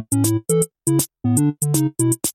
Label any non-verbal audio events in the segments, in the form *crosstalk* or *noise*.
Thank you.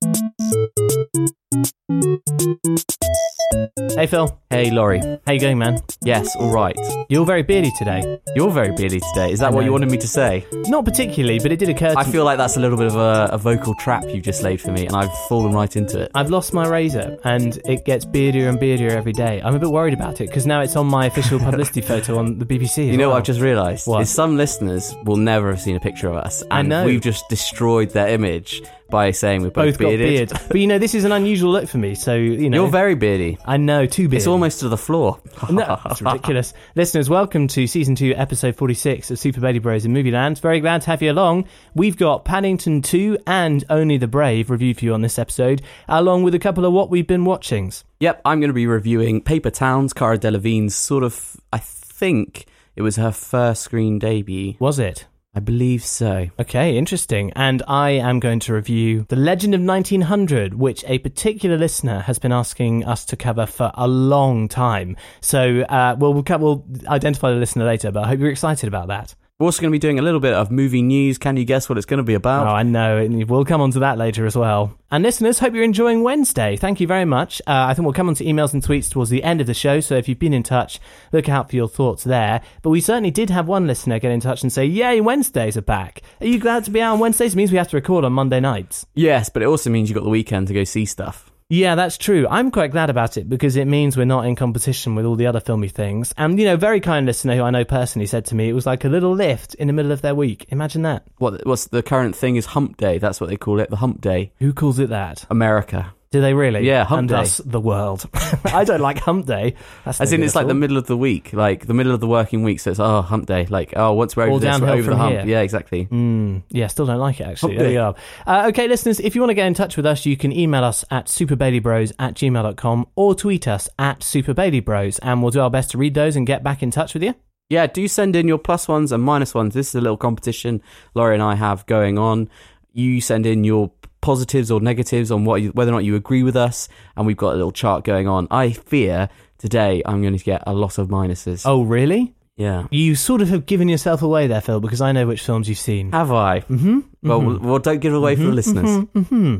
Hey Phil, Hey, Laurie. how you going, man? Yes, all right. You're very beardy today. You're very beardy today. Is that what you wanted me to say? Not particularly, but it did occur to I me. feel like that's a little bit of a, a vocal trap you've just laid for me, and I've fallen right into it. I've lost my razor, and it gets beardier and beardier every day. I'm a bit worried about it because now it's on my official publicity *laughs* photo on the BBC. You know what I've just realised? What? Is some listeners will never have seen a picture of us, and know. we've just destroyed their image by saying we're both, both got bearded. beard, but you know this is an unusual look for me. So you know, You're very beardy. I know too beard. It's almost to the floor. *laughs* No, it's ridiculous. Listeners, welcome to season two, episode 46 of Super Bailey Bros in Movie Land. Very glad to have you along. We've got Paddington 2 and Only the Brave reviewed for you on this episode, along with a couple of what we've been watchings. Yep, I'm going to be reviewing Paper Towns, Cara Delevingne's sort of, I think it was her first screen debut. Was it? I believe so. Okay, interesting. And I am going to review The Legend of 1900, which a particular listener has been asking us to cover for a long time. So, uh, we'll, we'll, we'll identify the listener later, but I hope you're excited about that. We're also going to be doing a little bit of movie news. Can you guess what it's going to be about? Oh. I know. and We'll come on to that later as well. And listeners, hope you're enjoying Wednesday. Thank you very much. Uh, I think we'll come on to emails and tweets towards the end of the show. So if you've been in touch, look out for your thoughts there. But we certainly did have one listener get in touch and say, Yay, Wednesdays are back. Are you glad to be out on Wednesdays? It means we have to record on Monday nights. Yes, but it also means you've got the weekend to go see stuff. Yeah, that's true. I'm quite glad about it because it means we're not in competition with all the other filmy things. And, you know, very kind listener who I know personally said to me it was like a little lift in the middle of their week. Imagine that. What what's the current thing is Hump Day. That's what they call it, the Hump Day. Who calls it that? America. Do they really? Yeah, hump and day. us, the world. *laughs* I don't like hump day. That's As no in, it's like the middle of the week, like the middle of the working week. So it's oh Hump Day, like oh once we're All over this, we're over the hump. here. Yeah, exactly. Mm, yeah, still don't like it actually. Hump There you are. Uh, okay, listeners, if you want to get in touch with us, you can email us at superbaileybros at gmail.com or tweet us at superbaileybros and we'll do our best to read those and get back in touch with you. Yeah, do send in your plus ones and minus ones. This is a little competition Laurie and I have going on. You send in your positives or negatives on what you, whether or not you agree with us, and we've got a little chart going on. I fear today I'm going to get a lot of minuses. Oh, really? yeah. You sort of have given yourself away there, Phil, because I know which films you've seen. Have I? Mm-hmm. Well, well, well, don't give it away for the listeners. hmm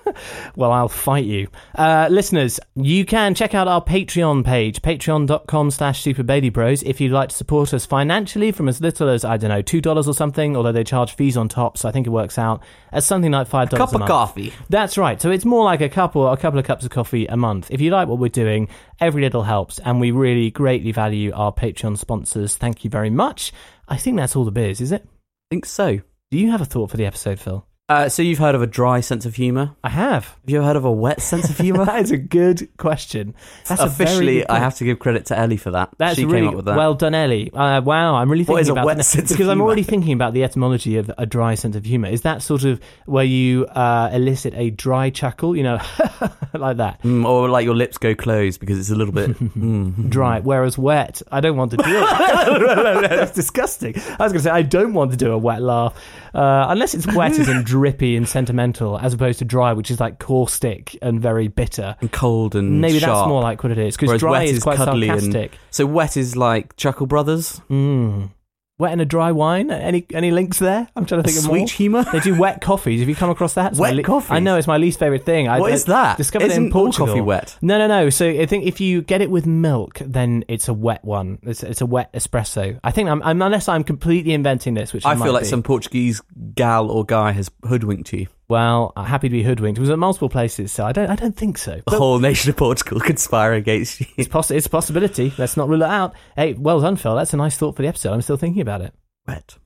*laughs* well, I'll fight you. Uh, listeners, you can check out our Patreon page, patreon.com slash superbaileybros, if you'd like to support us financially from as little as, I don't know, $2 or something, although they charge fees on top, so I think it works out as something like $5 a Cup a of month. coffee. That's right. So it's more like a couple, a couple of cups of coffee a month. If you like what we're doing, every little helps, and we really greatly value our Patreon sponsors. Thank you very much. I think that's all the beers, is it? I think so. Do you have a thought for the episode, Phil? Uh, so you've heard of a dry sense of humour? I have. Have you ever heard of a wet sense of humour? *laughs* that is a good question. That's Officially, good I have to give credit to Ellie for that. That's she really came up with that. well done, Ellie. Uh, wow, I'm really thinking What is a about wet that sense of because I'm already thinking about the etymology of a dry sense of humor. Is that sort of where you uh, elicit a dry chuckle, you know, *laughs* like that? Mm, or like your lips go closed because it's a little bit *laughs* mm. Dry, whereas wet, I don't want to do it. That's disgusting. I was going to say I don't want to do a wet laugh, uh, unless it's wet as in *laughs* drippy and sentimental, as opposed to dry, which is like caustic and very bitter. and cold and Maybe sharp. that's more like what it is because dry wet is is quite cuddly and- sarcastic. So wet is like Chuckle Brothers. Mm. Wet and a dry wine. Any any links there? I'm trying to A think of more. sweet more. humour. They do wet coffees. Have you come across that? It's Wet my coffees? I know it's my least favorite thing. I, What I is that? Discovered it in Isn't all Portugal. coffee wet? No, no, no. So I think if you get it with milk, then it's a wet one. It's, it's a wet espresso. I think I'm, I'm unless I'm completely inventing this, which I, I might feel like be. some Portuguese gal or guy has hoodwinked you. Well, I'm happy to be hoodwinked. It was at multiple places, so I don't I don't think so. The whole nation of Portugal conspire against you. it's, poss- it's a possibility. Let's not rule it out. Hey, well done, Phil. That's a nice thought for the episode. I'm still thinking about it. Wet.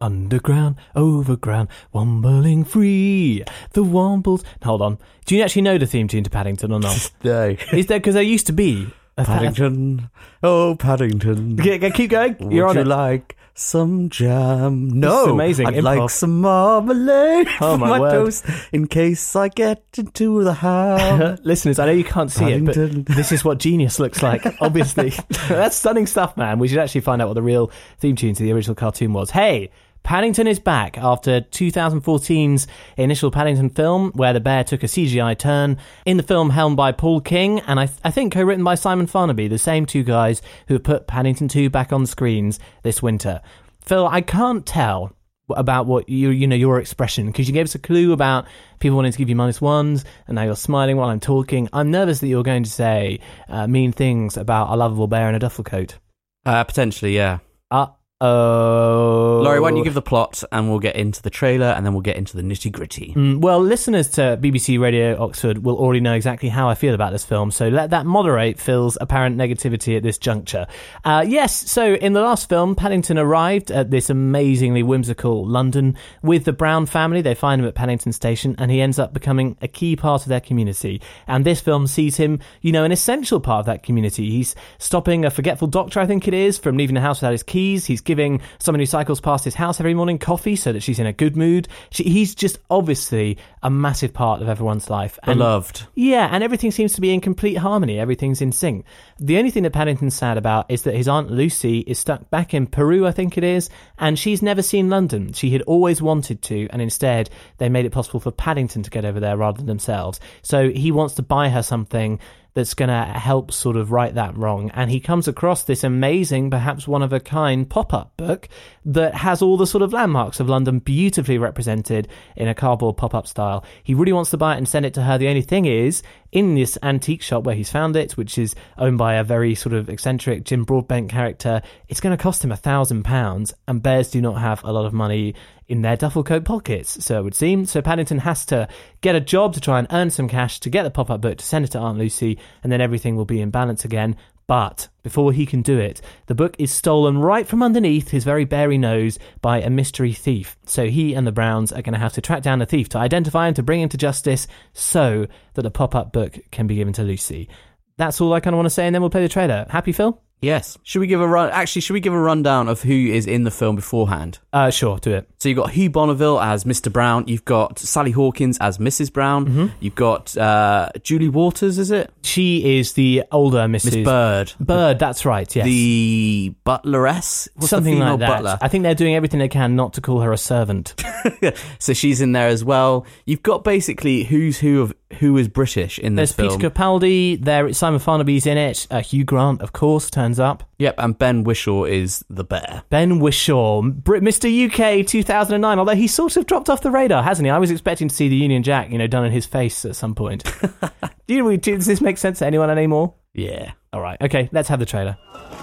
Underground, overground, wombling free. The wombles. Hold on. Do you actually know the theme tune to Paddington or not? *laughs* No. Is there because there used to be a Paddington. Oh, Paddington. Keep going. You're on you it. like some jam? No. amazing I'd improv. like some marmalade Oh, for my my, toast in case I get into the house. *laughs* Listeners, I know you can't see it, but *laughs* this is what genius looks like. Obviously, *laughs* that's stunning stuff, man. We should actually find out what the real theme tune to the original cartoon was. Hey. Paddington is back after 2014's initial Paddington film, where the bear took a CGI turn. In the film, helmed by Paul King, and I, I think co-written by Simon Farnaby, the same two guys who have put Paddington 2 back on screens this winter. Phil, I can't tell about what you you know your expression because you gave us a clue about people wanting to give you minus ones and now you're smiling while I'm talking. I'm nervous that you're going to say uh, mean things about a lovable bear in a duffel coat. Uh, potentially, yeah. Uh oh. Laurie, why don't you give the plot and we'll get into the trailer and then we'll get into the nitty gritty. Mm, well, listeners to BBC Radio Oxford will already know exactly how I feel about this film, so let that moderate Phil's apparent negativity at this juncture. Uh, yes, so in the last film, Paddington arrived at this amazingly whimsical London with the Brown family. They find him at Paddington Station, and he ends up becoming a key part of their community. And this film sees him, you know, an essential part of that community. He's stopping a forgetful doctor, I think it is, from leaving the house without his keys. He's giving someone who cycles past his house every morning coffee so that she's in a good mood. She, he's just obviously a massive part of everyone's life. And Beloved. yeah, and everything seems to be in complete harmony. Everything's in sync. The only thing that Paddington's sad about is that his Aunt Lucy is stuck back in Peru, I think it is, and she's never seen London. She had always wanted to, and instead they made it possible for Paddington to get over there rather than themselves. So he wants to buy her something that's going to help sort of right that wrong. And he comes across this amazing, perhaps one of a kind pop up book that has all the sort of landmarks of London beautifully represented in a cardboard pop up style. He really wants to buy it and send it to her. The only thing is, in this antique shop where he's found it, which is owned by a very sort of eccentric Jim Broadbent character, it's going to cost him a thousand pounds, and bears do not have a lot of money in their duffel coat pockets, so it would seem. So Paddington has to get a job to try and earn some cash to get the pop up book to send it to Aunt Lucy, and then everything will be in balance again. But before he can do it, the book is stolen right from underneath his very berry nose by a mystery thief. So he and the Browns are going to have to track down the thief to identify him, to bring him to justice, so that the pop up book can be given to Lucy. That's all I kind of want to say, and then we'll play the trailer. Happy, Phil? Yes. Should we give a run? Actually, should we give a rundown of who is in the film beforehand? Uh, sure, do it. So you've got Hugh Bonneville as Mr. Brown. You've got Sally Hawkins as Mrs. Brown. Mm-hmm. You've got uh, Julie Waters, is it? She is the older Miss Mrs. Bird. Bird, that's right, yes. The butleress? What's Something female like that. butler? I think they're doing everything they can not to call her a servant. *laughs* so she's in there as well. You've got basically who's who of who is British in this film. There's film. Peter Capaldi, there Simon Farnaby's in it, uh, Hugh Grant, of course, turns up. Yep, and Ben Whishaw is the bear. Ben Whishaw, Brit- Mr. UK 2009, although he sort of dropped off the radar, hasn't he? I was expecting to see the Union Jack, you know, done in his face at some point. *laughs* Do you, does this make sense to anyone anymore? Yeah. All right, okay, let's have the trailer.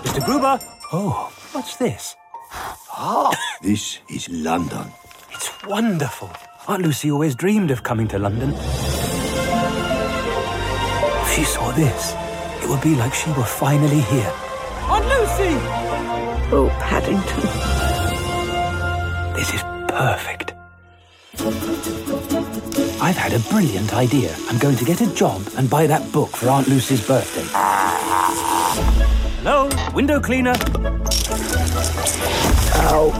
Mr. Gruber? Oh, what's this? Ah, *laughs* this is London. It's wonderful. Aunt Lucy always dreamed of coming to London. If she saw this, it would be like she were finally here. Aunt Lucy! Oh, Paddington. This is perfect. I've had a brilliant idea. I'm going to get a job and buy that book for Aunt Lucy's birthday. Hello, window cleaner. Ow.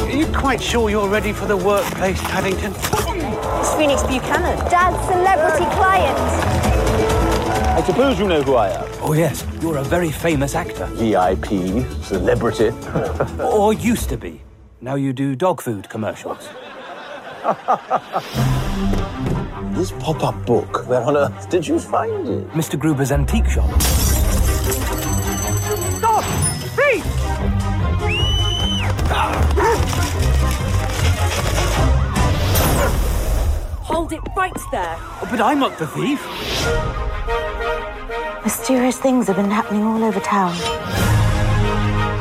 Are you quite sure you're ready for the workplace, Paddington? It's Phoenix Buchanan. Dad's celebrity client. I suppose you know who I am. Oh, yes, you're a very famous actor. VIP, celebrity. *laughs* Or used to be. Now you do dog food commercials. *laughs* this pop up book, where on earth did you find it? Mr. Gruber's antique shop. Stop! Freeze! Hold it right there. But I'm not the thief. Mysterious things have been happening all over town.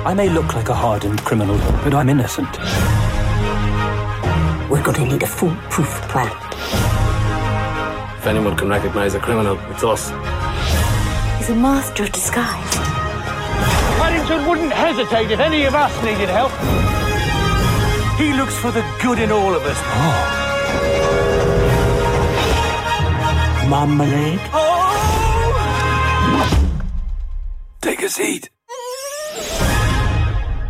I may look like a hardened criminal, but I'm innocent. We're going to need a foolproof plan. If anyone can recognize a criminal, it's us. He's a master of disguise. Paddington wouldn't hesitate if any of us needed help. He looks for the good in all of us. Oh. Marmalade? Oh, Take a seat.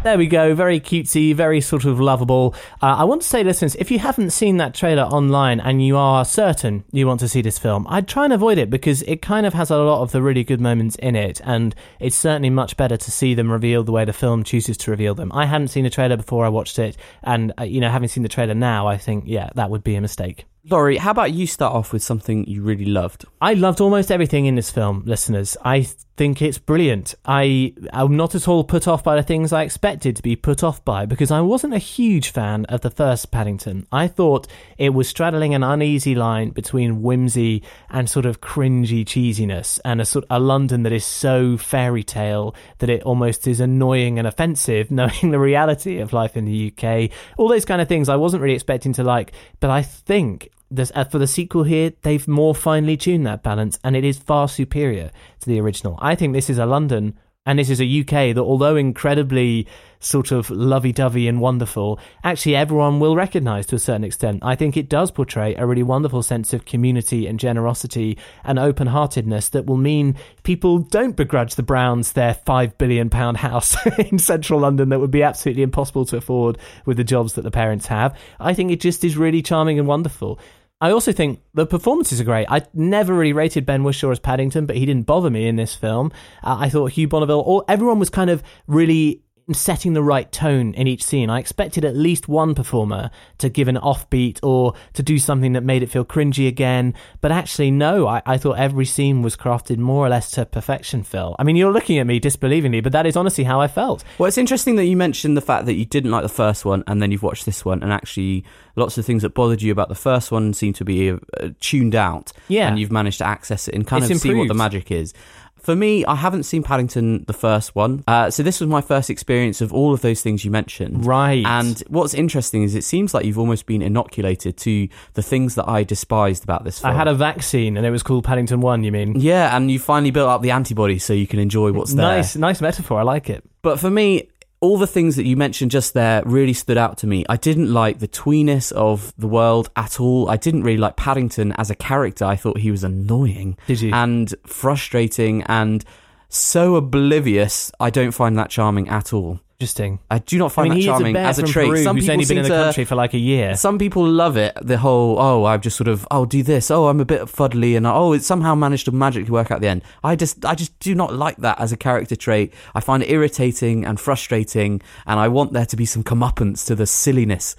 There we go. Very cutesy, very sort of lovable. Uh, I want to say, listeners, if you haven't seen that trailer online and you are certain you want to see this film, I'd try and avoid it because it kind of has a lot of the really good moments in it, and it's certainly much better to see them revealed the way the film chooses to reveal them. I hadn't seen the trailer before I watched it, and uh, you know, having seen the trailer now, I think, yeah, that would be a mistake. Laurie, how about you start off with something you really loved? I loved almost everything in this film, listeners. I think it's brilliant. I am not at all put off by the things I expected to be put off by because I wasn't a huge fan of the first Paddington. I thought it was straddling an uneasy line between whimsy and sort of cringy cheesiness and a sort a London that is so fairy tale that it almost is annoying and offensive *laughs* knowing the reality of life in the UK. All those kind of things I wasn't really expecting to like, but I think this, uh, for the sequel here, they've more finely tuned that balance, and it is far superior to the original. I think this is a London and this is a UK that, although incredibly sort of lovey dovey and wonderful, actually everyone will recognise to a certain extent. I think it does portray a really wonderful sense of community and generosity and open heartedness that will mean people don't begrudge the Browns their £5 billion house *laughs* in central London that would be absolutely impossible to afford with the jobs that the parents have. I think it just is really charming and wonderful. I also think the performances are great. I never really rated Ben Whishaw as Paddington, but he didn't bother me in this film. Uh, I thought Hugh Bonneville, all, everyone was kind of really setting the right tone in each scene. I expected at least one performer to give an offbeat or to do something that made it feel cringy again. But actually, no, I, I thought every scene was crafted more or less to perfection, Phil. I mean, you're looking at me disbelievingly, but that is honestly how I felt. Well, it's interesting that you mentioned the fact that you didn't like the first one and then you've watched this one, and actually, lots of things that bothered you about the first one seem to be uh, tuned out. Yeah. And you've managed to access it and kind It's of see what the magic is. For me, I haven't seen Paddington the first one, uh, so this was my first experience of all of those things you mentioned. Right. And what's interesting is it seems like you've almost been inoculated to the things that I despised about this film. I had a vaccine and it was called Paddington 1, you mean? yeah, and you finally built up the antibodies so you can enjoy what's there. Nice, nice metaphor. I like it. But for me, all the things that you mentioned just there really stood out to me. I didn't like the tweeness of the world at all. I didn't really like Paddington as a character. I thought he was annoying. Did you? And frustrating and so oblivious. I don't find that charming at all. Interesting. I do not I find mean, that a charming bear as a trait. Peru Some who's people only been in the to- country for like a year. some people love it. The whole, oh, I've just sort of, I'll do this. Oh, I'm a bit fuddly, and oh, it somehow managed to magically work out the end. I just, I just do not like that as a character trait. I find it irritating and frustrating, and I want there to be some comeuppance to the silliness.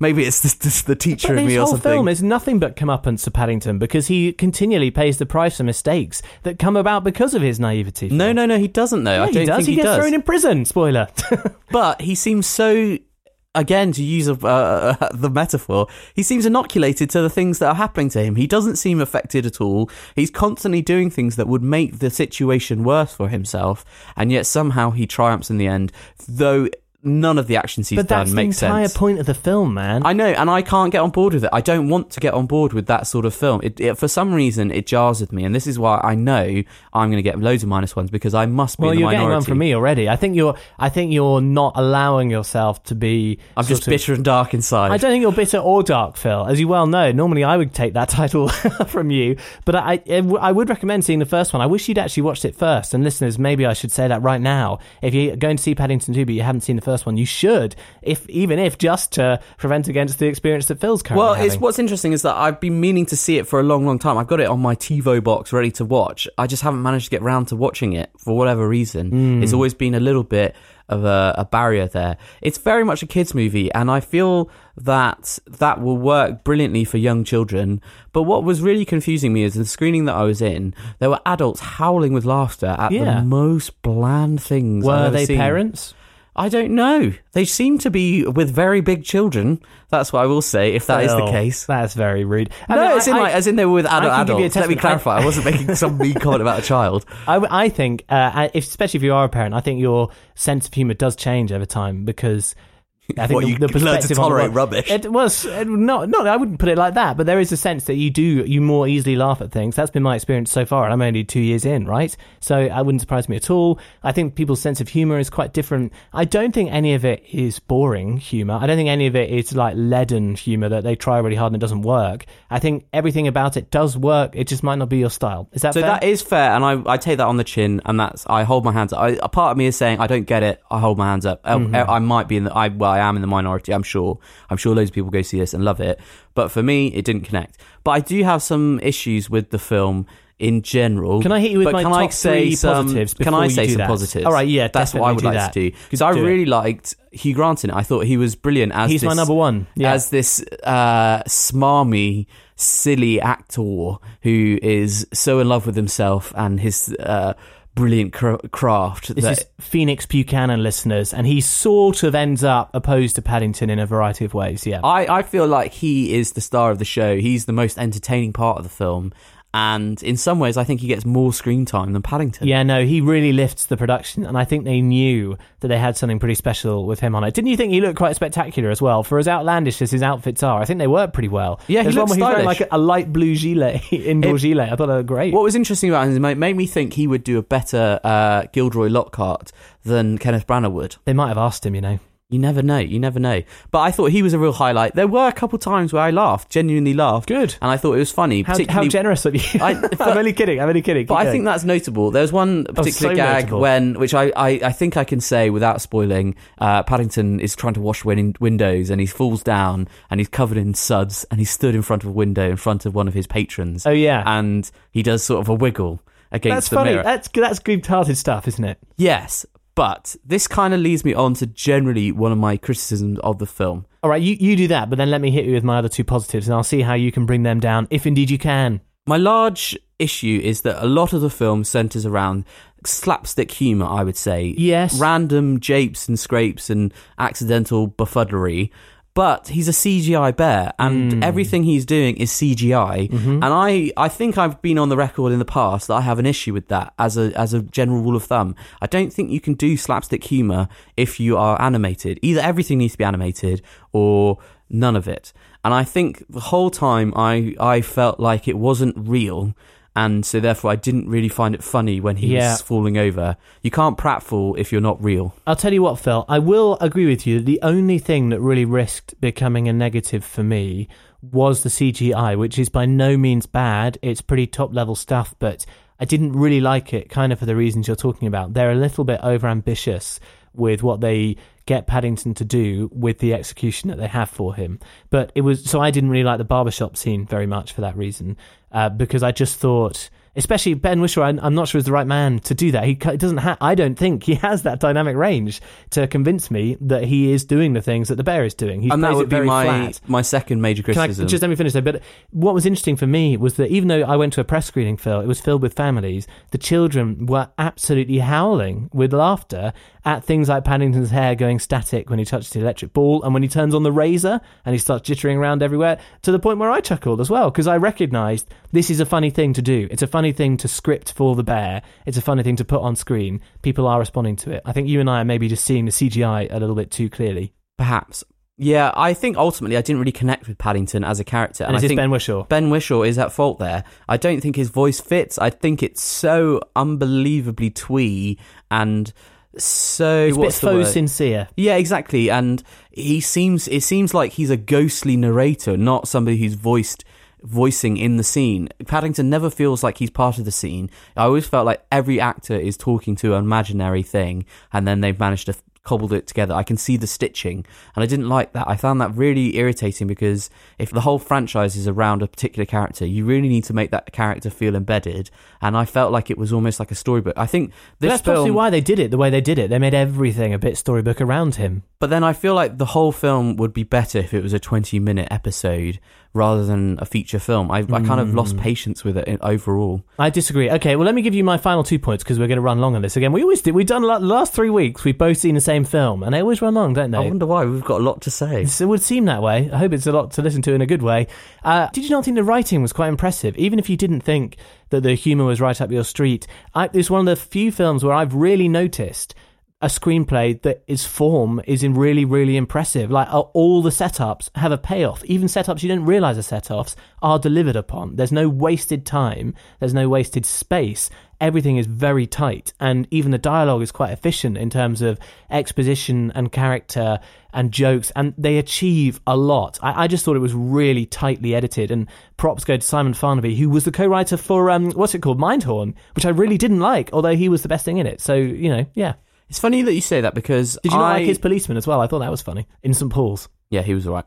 Maybe it's just, the teacher in this me or whole film is nothing but comeuppance to Paddington because he continually pays the price for mistakes that come about because of his naivety. no, no, no, he doesn't though. Yeah, I don't he does. think he, he, gets does. thrown in prison. Spoiler. *laughs* But he seems so. Again, to use a, uh, *laughs* the metaphor, he seems inoculated to the things that are happening to him. He doesn't seem affected at all. He's constantly doing things that would make the situation worse for himself, and yet somehow he triumphs in the end. Though none of the actions he's but that's done the makes entire sense. point of the film, man. I know, and I can't get on board with it. I don't want to get on board with that sort of film. It, it, for some reason, it jars with me, and this is why I know I'm going to get loads of minus ones because I must be well, the you're minority. getting one from me already. I think you're. I think you're not allowing yourself to be. I'm just of- bitter and dark inside. I don't think you're bitter or dark, Phil. As you well know, normally I would take that *laughs* title *laughs* from you, but I, I, I would recommend seeing the first one. I wish you'd actually watched it first. And listeners, maybe I should say that right now. If you're going to see Paddington 2, but you haven't seen the first one, you should, if even if just to prevent against the experience that Phil's currently Well, having. it's what's interesting is that I've been meaning to see it for a long, long time. I've got it on my TiVo box ready to watch. I just haven't managed to get round to watching it for whatever reason. Hmm. It's always been a little bit of a, a barrier there. It's very much a kids' movie, and I feel that that will work brilliantly for young children. But what was really confusing me is the screening that I was in, there were adults howling with laughter at Yeah. the most bland things. Were they seen. parents? I don't know. They seem to be with very big children. That's what I will say, if that is the case. That's very rude. I no, mean, it's I- in I- like, as in they were with adult can give you a adults. Let me clarify. I, wasn't making some mean *laughs* comment about a child. I, I think, uh, if, especially if you are a parent, I think your sense of humour does change over time because. I think the, you the learn to perspective on tolerate rubbish? It was uh, no, no. I wouldn't put it like that, but there is a sense that you do you more easily laugh at things. That's been my experience so far, and I'm only two years in, right? So I wouldn't surprise me at all. I think people's sense of humour is quite different. I don't think any of it is boring humour. I don't think any of it is like leaden humour that they try really hard and it doesn't work. I think everything about it does work. It just might not be your style. Is that So fair? that is fair, and I, I take that on the chin, and that's I hold my hands up. I, a part of me is saying I don't get it. I hold my hands up. Mm-hmm. I, might be in the I well, I am in the minority. I'm sure. I'm sure loads of people go see this and love it, but for me, it didn't connect. But I do have some issues with the film in general. Can I hit you with but my can top I say three some, positives Can I you say do some that? positives? All right, yeah, that's what I would like that. to do because I Do it. really liked Hugh Grant in it. I thought he was brilliant as He's this, my number one. Yeah. as this uh, smarmy silly actor who is so in love with himself and his uh, brilliant craft This that is Phoenix Buchanan listeners, and he sort of ends up opposed to Paddington in a variety of ways. Yeah. I, I feel like he is the star of the show. He's the most entertaining part of the film. And in some ways, I think he gets more screen time than Paddington. Yeah, no, he really lifts the production, and I think they knew that they had something pretty special with him on it. Didn't you think he looked quite spectacular as well? For as outlandish as his outfits are, I think they work pretty well. Yeah, he one looks where he's wearing stylish. like a, a light blue gilet, *laughs* indoor It- gilet. I thought they were great. What was interesting about him is it made me think he would do a better uh, Gilderoy Lockhart than Kenneth Branagh would. They might have asked him, you know. You never know. You never know. But I thought he was a real highlight. There were a couple times where I laughed, genuinely laughed. Good. And I thought it was funny. How, how generous of you! I- *laughs* I'm only kidding. I'm only kidding. But Keep I think that's notable. There's one particular so gag notable. when, which I, I, I think I can say without spoiling, uh, Paddington is trying to wash win- windows and he falls down and he's covered in suds and he's stood in front of a window in front of one of his patrons. Oh, yeah. And he does sort of a wiggle against that's the funny. mirror. That's that's good-hearted stuff, isn't it? Yes, but this kind of leads me on to generally one of my criticisms of the film. All right, you, you do that, but then let me hit you with my other two positives, and I'll see how you can bring them down, if indeed you can. My large issue is that a lot of the film centers around slapstick humor, I would say. Yes. Random japes and scrapes and accidental buffoonery. But he's a CGI bear, and Hmm. everything he's doing is CGI. Mm-hmm. And I, I think I've been on the record in the past that I have an issue with that as a as a general rule of thumb. I don't think you can do slapstick humor if you are animated. Either everything needs to be animated or none of it. And I think the whole time I I felt like it wasn't real. And so therefore I didn't really find it funny when he Yeah. was falling over. You can't pratfall if you're not real. I'll tell you what, Phil. I will agree with you. The only thing that really risked becoming a negative for me was the CGI, which is by no means bad. It's pretty top level stuff, but I didn't really like it, kind of for the reasons you're talking about. They're a little bit over ambitious with what they get Paddington to do with the execution that they have for him. But it was so I didn't really like the barbershop scene very much for that reason, uh, because I just thought. Especially Ben Whishaw, I'm not sure is the right man to do that. He doesn't. Ha- I don't think he has that dynamic range to convince me that he is doing the things that the bear is doing. He and that would be my flat. my second major Can I criticism. just let me finish there? But what was interesting for me was that even though I went to a press screening, Phil, it was filled with families. The children were absolutely howling with laughter at things like Paddington's hair going static when he touches the electric ball, and when he turns on the razor and he starts jittering around everywhere. To the point where I chuckled as well because I recognised this is a funny thing to do. It's a funny thing to script for the bear. It's a funny thing to put on screen. People are responding to it. I think you and I are maybe just seeing the CGI a little bit too clearly. Perhaps. Yeah, I think ultimately I didn't really connect with Paddington as a character. And, is I think Ben Whishaw? Ben Whishaw is at fault there. I don't think his voice fits. I think it's so unbelievably twee and so It's a bit faux sincere. Yeah, exactly. And he seems it seems like he's a ghostly narrator, not somebody who's voiced voicing in the scene. Paddington never feels like he's part of the scene. I always felt like every actor is talking to an imaginary thing and then they've managed to cobbled it together. I can see the stitching and I didn't like that. I found that really irritating because if the whole franchise is around a particular character, you really need to make that character feel embedded and I felt like it was almost like a storybook. I think this that's possibly film why they did it the way they did it. They made everything a bit storybook around him. But then I feel like the whole film would be better if it was a 20 minute episode rather than a feature film. I, I kind of lost patience with it in, overall. I disagree. Okay, well, let me give you my final two points because we're going to run long on this again. We always do. We've done la- the last three weeks. We've both seen the same film, and they always run long, don't they? I wonder why. We've got a lot to say. It would seem that way. I hope it's a lot to listen to in a good way. Uh, did you not think the writing was quite impressive? Even if you didn't think that the humour was right up your street, I, it's one of the few films where I've really noticed a screenplay that is form is in really, really impressive. Like uh, all the setups have a payoff. Even setups you didn't realise are setups are delivered upon. There's no wasted time. There's no wasted space. Everything is very tight, and even the dialogue is quite efficient in terms of exposition and character and jokes, and they achieve a lot. I, I just thought it was really tightly edited, and props go to Simon Farnaby, who was the co-writer for um, what's it called, Mindhorn, which I really didn't like, although he was the best thing in it. So you know, yeah. It's funny that you say that because Did you not I, like his policeman as well? I thought that was funny in St Paul's. Yeah, he was alright.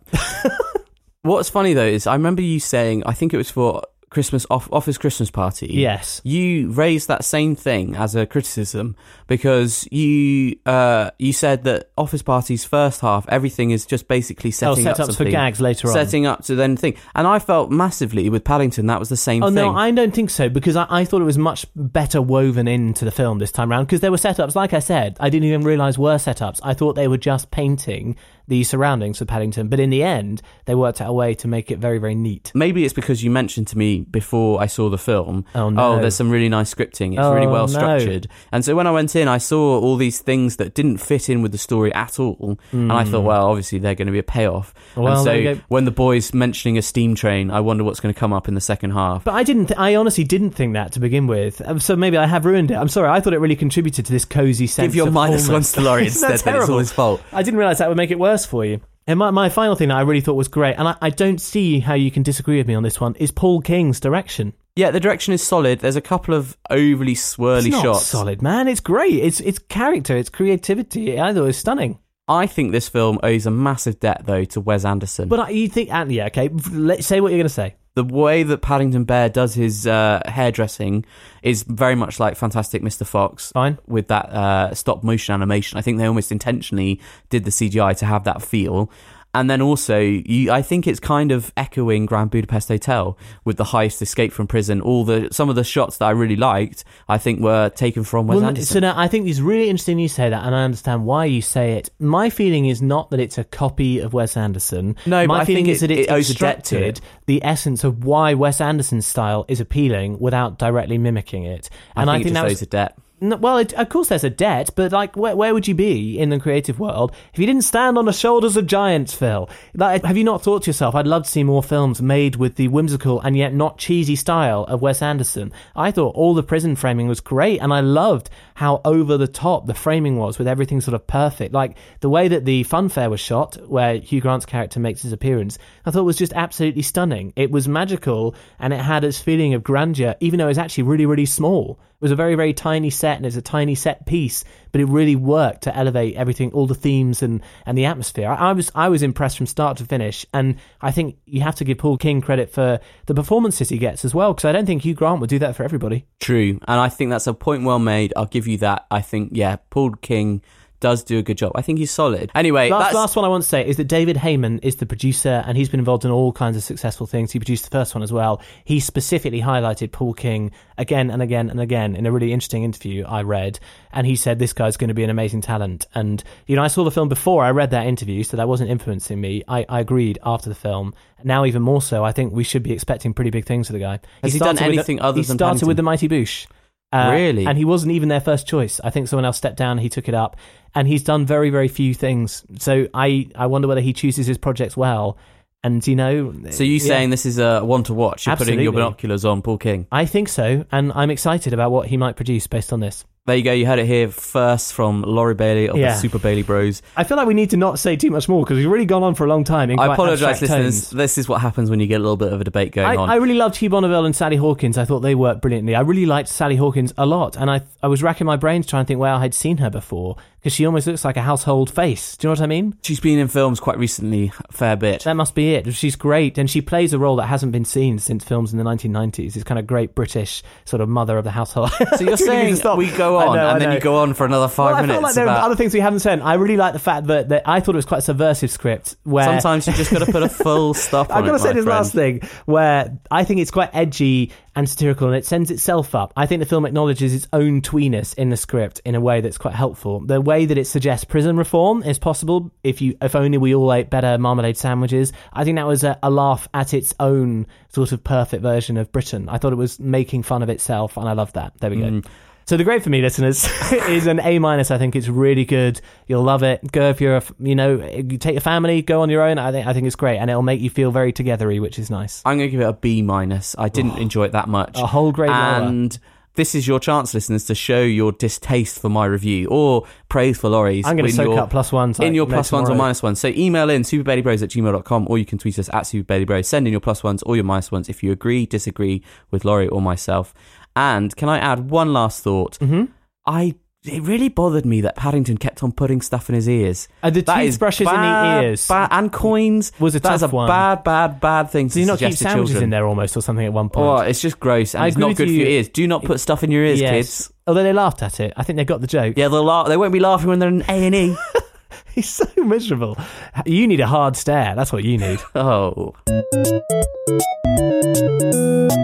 *laughs* What's funny though is I remember you saying I think it was for Christmas off, office Christmas party. Yes. you raised that same thing as a criticism because you uh, you said that Office parties first half everything is just basically setting up setups Oh, for gags later on. setting up to then thing. And I felt massively with Paddington that was the same Oh thing. no, I don't think so because I, I thought it was much better woven into the film this time round because there were setups. Like I said, I didn't even realize were setups. I thought they were just painting the surroundings for Paddington, but in the end, they worked out a way to make it very, very neat. Maybe it's because you mentioned to me before I saw the film. Oh, no. oh there's some really nice scripting. It's Oh, really well no. structured. And so when I went in, I saw all these things that didn't fit in with the story at all. And I thought, well, obviously they're going to be a payoff. Hmm. Well, and so when the boys mentioning a steam train, I wonder what's going to come up in the second half. But I didn't. Th- I honestly didn't think that to begin with. Um, So maybe I have ruined it. I'm sorry. I thought it really contributed to this cozy sense. Give your of minus to Laurie *laughs* instead, then it's all his fault. I didn't realize that would make it worse for you. And my, my final thing that I really thought was great, and I, I don't see how you can disagree with me on this one, is Paul King's direction. Yeah, the direction is solid. There's a couple of overly swirly It's not shots. solid, man. It's great. It's it's character. It's creativity. I thought it was stunning. I think this film owes a massive debt, though, to Wes Anderson. But I, you think, and yeah, okay. Let's say what you're going to say. The way that Paddington Bear does his uh, hairdressing is very much like Fantastic Mr. Fox. Fine. With that uh, stop motion animation. I think they almost intentionally did the CGI to have that feel. And then also, you, I think it's kind of echoing Grand Budapest Hotel with the heist, escape from prison. All the some of the shots that I really liked, I think, were taken from Wes Well, Anderson. so now I think it's really interesting you say that, and I understand why you say it. My feeling is not that it's a copy of Wes Anderson. No, but my I feeling think is it- that it's it debt to the essence of why Wes Anderson's style is appealing without directly mimicking it. And I think, it that just was owes a debt. Well, it, of course, there's a debt, but like, where, where would you be in the creative world if you didn't stand on the shoulders of giants, Phil? Like, have you not thought to yourself, I'd love to see more films made with the whimsical and yet not cheesy style of Wes Anderson? I thought all the prison framing was great, and I loved how over the top the framing was with everything sort of perfect. Like, the way that the funfair was shot, where Hugh Grant's character makes his appearance, I thought was just absolutely stunning. It was magical, and it had its feeling of grandeur, even though it was actually really, really small. It was a very, very tiny set and it's a tiny set piece, but it really worked to elevate everything, all the themes and, and the atmosphere. I, I was I was impressed from start to finish, and I think you have to give Paul King credit for the performances he gets as well, because I don't think Hugh Grant would do that for everybody. True, and I think that's a point well made. I'll give you that. I think yeah, Paul King does do a good job. I think he's solid. Anyway, Last, that's, last one I want to say is that David Heyman is the producer, and he's been involved in all kinds of successful things. He produced the first one as well. He specifically highlighted Paul King again and again and again in a really interesting interview I read, and he said this guy's going to be an amazing talent. And you know, I saw the film before I read that interview, so that wasn't influencing me. I, I agreed after the film. Now even more so, I think we should be expecting pretty big things for the guy. Has he done started with anything the, other he than started Paddington? with the Mighty Boosh. Uh, Really? And he wasn't even their first choice. I think someone else stepped down, he took it up, and he's done very, very few things. So I, I wonder whether he chooses his projects well. And, you know. so you yeah, saying this is a one to watch? You're putting your binoculars on Paul King. I think so. And I'm excited about what he might produce based on this. There you go. You heard it here first from Laurie Bailey of Yeah. the Super Bailey Bros. I feel like we need to not say too much more because we've really gone on for a long time. In I quite apologise, abstract listeners. tones. This is what happens when you get a little bit of a debate going I, on. I really loved Hugh Bonneville and Sally Hawkins. I thought they worked brilliantly. I really liked Sally Hawkins a lot, and I I was racking my brains trying to think where I had seen her before because she almost looks like a household face. Do you know what I mean? She's been in films quite recently, a fair bit. That must be it. She's great, and she plays a role that hasn't been seen since films in the 1990s. It's kind of great British sort of mother of the household. So you're *laughs* saying we go I on know, I and then you go on for another five well, I minutes. feel like there are other things we haven't said. I really like the fact that, that I thought it was quite a subversive script. Where Sometimes you just got to put a full *laughs* stop I've got to say this friend. last thing where I think it's quite edgy and satirical and it sends itself up. I think the film acknowledges its own tweeness in the script in a way that's quite helpful. The way that it suggests prison reform is possible if you if only we all ate better marmalade sandwiches. I think that was a, a laugh at its own sort of perfect version of Britain. I thought it was making fun of itself and I love that. There we go. Mm. So the grade for me, listeners, *laughs* is an A minus. I think it's really good. You'll love it. Go if you're, a, f- you know, you take your family, go on your own. I think I think it's great, and it'll make you feel very togethery, which is nice. I'm going to give it a B minus. I didn't oh. enjoy it that much. A whole grade lower. And this is your chance, listeners, to show your distaste for my review or praise for Laurie's. I'm going to in soak your- up plus ones in like your no plus ones or minus ones. So email in superbaileybros at gmail.com or you can tweet us at superbaileybros. Send in your plus ones or your minus ones if you agree, disagree with Laurie or myself. And can I add one last thought? Mhm. I it really bothered me that Paddington kept on putting stuff in his ears. Uh, the That toothbrushes in the ears. bad- and coins Was a That's tough a one. bad, bad, bad thing. Do you not keep to sandwiches children. in there almost or something at one point? Oh, it's just gross and I it's not good for you. your ears. Do not put stuff in your ears, yes. kids. Although they laughed at it. I think they got the joke. Yeah, they'll laugh. They won't be laughing when they're in A and E. *laughs* *laughs* He's so miserable. You need a hard stare. That's what you need. Oh,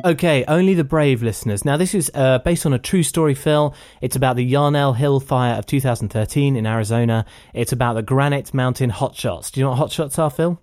Okay, only the brave listeners. Now, this is uh, based on a true story, Phil. It's about the Yarnell Hill fire of 2013 in Arizona. It's about the Granite Mountain hotshots. Do you know what hotshots are, Phil?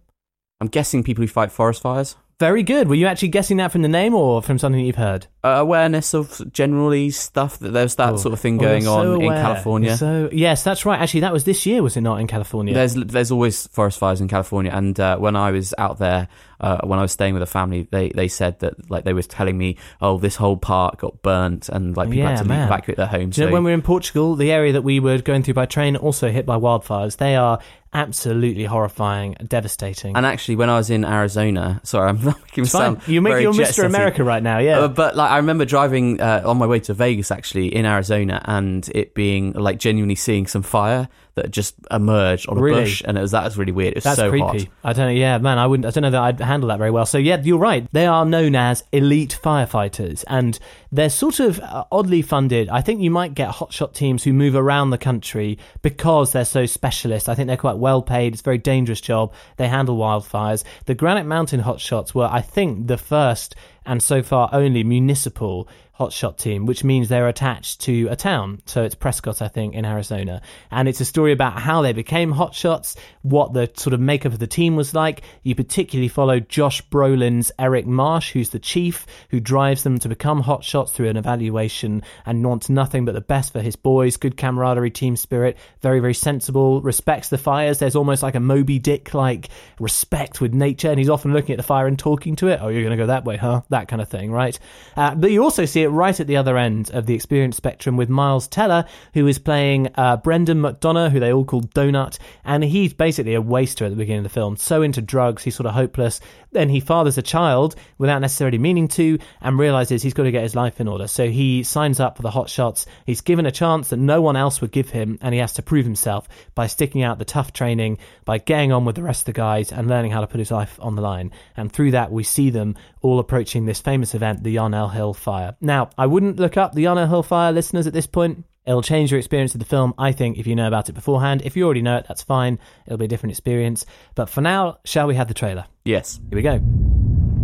I'm guessing people who fight forest fires. Very good. Were you actually guessing that from the name or from something that you've heard? Uh, awareness of generally stuff that there's that Oh. sort of thing Oh, going so on in. California. So yes, that's right. Actually, that was this year, was it not? In California. There's there's always forest fires in California, and uh, when I was out there, uh, when I was staying with a family, they, they said that like they were telling me, oh, this whole park got burnt, and like people Yeah, had to man. evacuate their homes. You know when we were in Portugal, the area that we were going through by train also hit by wildfires. They are absolutely horrifying, devastating. and actually, when I was in Arizona, sorry, I'm *laughs* making sound You make you're Mr. America right now, yeah. Uh, but like I remember driving uh, on my way to Vegas actually in Arizona and it being like genuinely seeing some fire that just emerged on a Really? bush and it was that was really weird. It was That's so creepy. hot. I don't know. Yeah, man, I wouldn't. I don't know that I'd handle that very well. So yeah, you're right. They are known as elite firefighters, and they're sort of uh, oddly funded. I think you might get hotshot teams who move around the country because they're so specialist. I think they're quite well paid. It's a very dangerous job. They handle wildfires. The Granite Mountain hotshots were, I think, the first and so far only municipal hotshot team, which means they're attached to a town. So it's Prescott, I think, in Arizona. And it's a story about how they became hotshots, what the sort of makeup of the team was like. You particularly follow Josh Brolin's Eric Marsh, who's the chief, who drives them to become hotshots through an evaluation and wants nothing but the best for his boys. Good camaraderie, team spirit, very, very sensible, respects the fires. There's almost like a Moby Dick like respect with nature, and he's often looking at the fire and talking to it. Oh, you're going to go that way, huh? That kind of thing, right? Uh, but you also see right at the other end of the experience spectrum with Miles Teller, who is playing uh, Brendan McDonough, who they all call Donut, and he's basically a waster at the beginning of the film, so into drugs, he's sort of hopeless. Then he fathers a child without necessarily meaning to, and realizes he's got to get his life in order. So he signs up for the hot shots. He's given a chance that no one else would give him, and he has to prove himself by sticking out the tough training, by getting on with the rest of the guys, and learning how to put his life on the line. And through that, we see them all approaching this famous event, the Yarnell Hill Fire. Now, I wouldn't look up the Yarnell Hill Fire, listeners, at this point. It'll change your experience of the film, I think, if you know about it beforehand. If you already know it, that's fine. It'll be a different experience. But for now, shall we have the trailer? Yes. Here we go.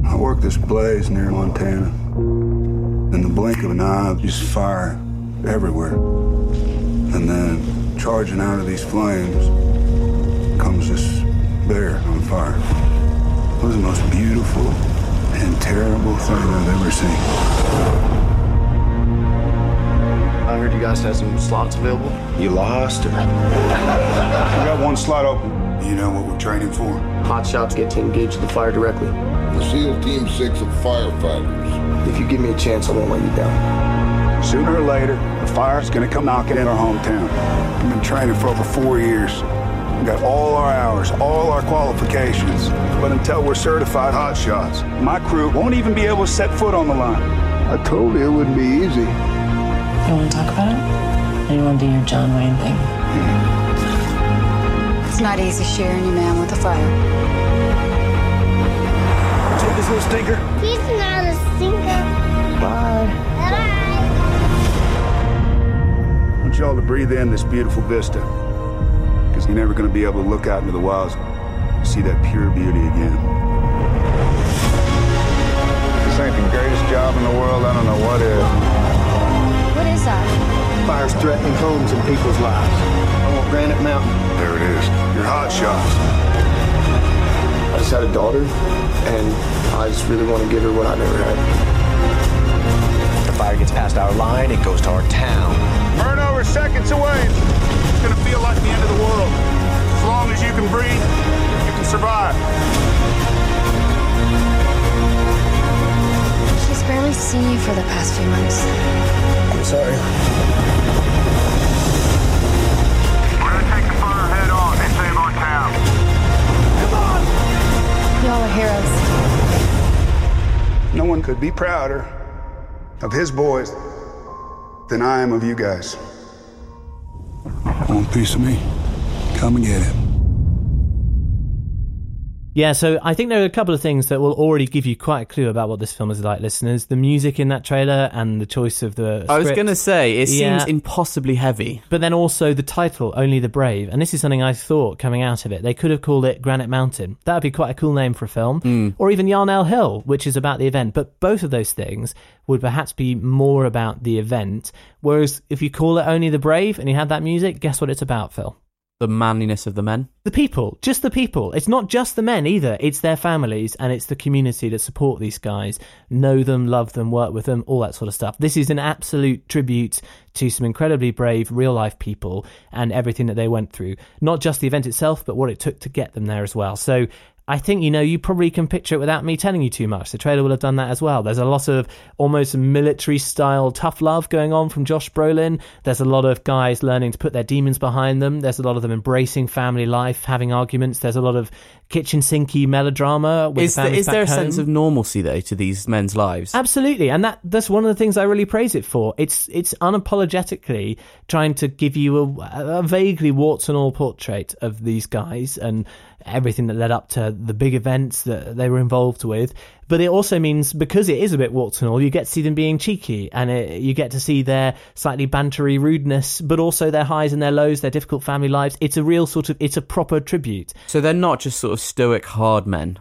I worked this blaze near Montana. In the blink of an eye, just fire everywhere. And then, charging out of these flames, comes this bear on fire. It was the most beautiful and terrible thing I've ever seen. I heard you guys had some slots available. You lost, or? we *laughs* got one slot open. You know what we're training for? Hot shots get to engage the fire directly. The SEAL Team 6 of firefighters. If you give me a chance, I won't let you down. Sooner or later, the fire's gonna come knocking in our hometown. I've been training for over four years. We got all our hours, all our qualifications. But until we're certified hot shots, my crew won't even be able to set foot on the line. I told you it wouldn't be easy. You want to talk about it? Or you want to do your John Wayne thing? It's not easy sharing your man with a fire. Take this little stinker. He's not a stinker. Bye. I want y'all to breathe in this beautiful vista. Because you're never going to be able to look out into the wilds and see that pure beauty again. This ain't the greatest job in the world. I don't know what is. What is that? Fire's threatening homes and people's lives. I want Granite Mountain. There it is. Your hot shots. I just had a daughter, and I just really want to give her what I never had. If the fire gets past our line, it goes to our town. Burn over seconds away. It's gonna feel like the end of the world. As long as you can breathe, you can survive. She's barely seen you for the past few months. I'm sorry. We're gonna take the fire head on and save our town. Come on! Y'all are heroes. No one could be prouder of his boys than I am of you guys. A piece of me? Come and get it. Yeah, so I think there are a couple of things that will already give you quite a clue about what this film is like, listeners. The music in that trailer and the choice of the. I was going to say, it Yeah. seems impossibly heavy. But then also the title, Only the Brave. And this is something I thought coming out of it. They could have called it Granite Mountain. That would be quite a cool name for a film. Hmm. Or even Yarnell Hill, which is about the event. But both of those things would perhaps be more about the event. Whereas if you call it Only the Brave and you had that music, guess what it's about, Phil? The manliness of the men. The people, just the people. It's not just the men either. It's their families and it's the community that support these guys, know them, love them, work with them, all that sort of stuff. This is an absolute tribute to some incredibly brave real life people and everything that they went through. Not just the event itself, but what it took to get them there as well. So I think, you know, you probably can picture it without me telling you too much. The trailer will have done that as well. There's a lot of almost military style tough love going on from Josh Brolin. There's a lot of guys learning to put their demons behind them. There's a lot of them embracing family life, having arguments. There's a lot of kitchen sinky melodrama. With Is, the there, is there a back sense of normalcy, though, to these men's lives? Absolutely, and that that's one of the things I really praise it for. It's it's unapologetically trying to give you a, a vaguely warts and all portrait of these guys and everything that led up to the big events that they were involved with. But it also means because it is a bit warts and all, you get to see them being cheeky, and it, you get to see their slightly bantery rudeness, but also their highs and their lows, their difficult family lives. It's a real sort of it's a proper tribute. So they're not just sort of stoic hard men.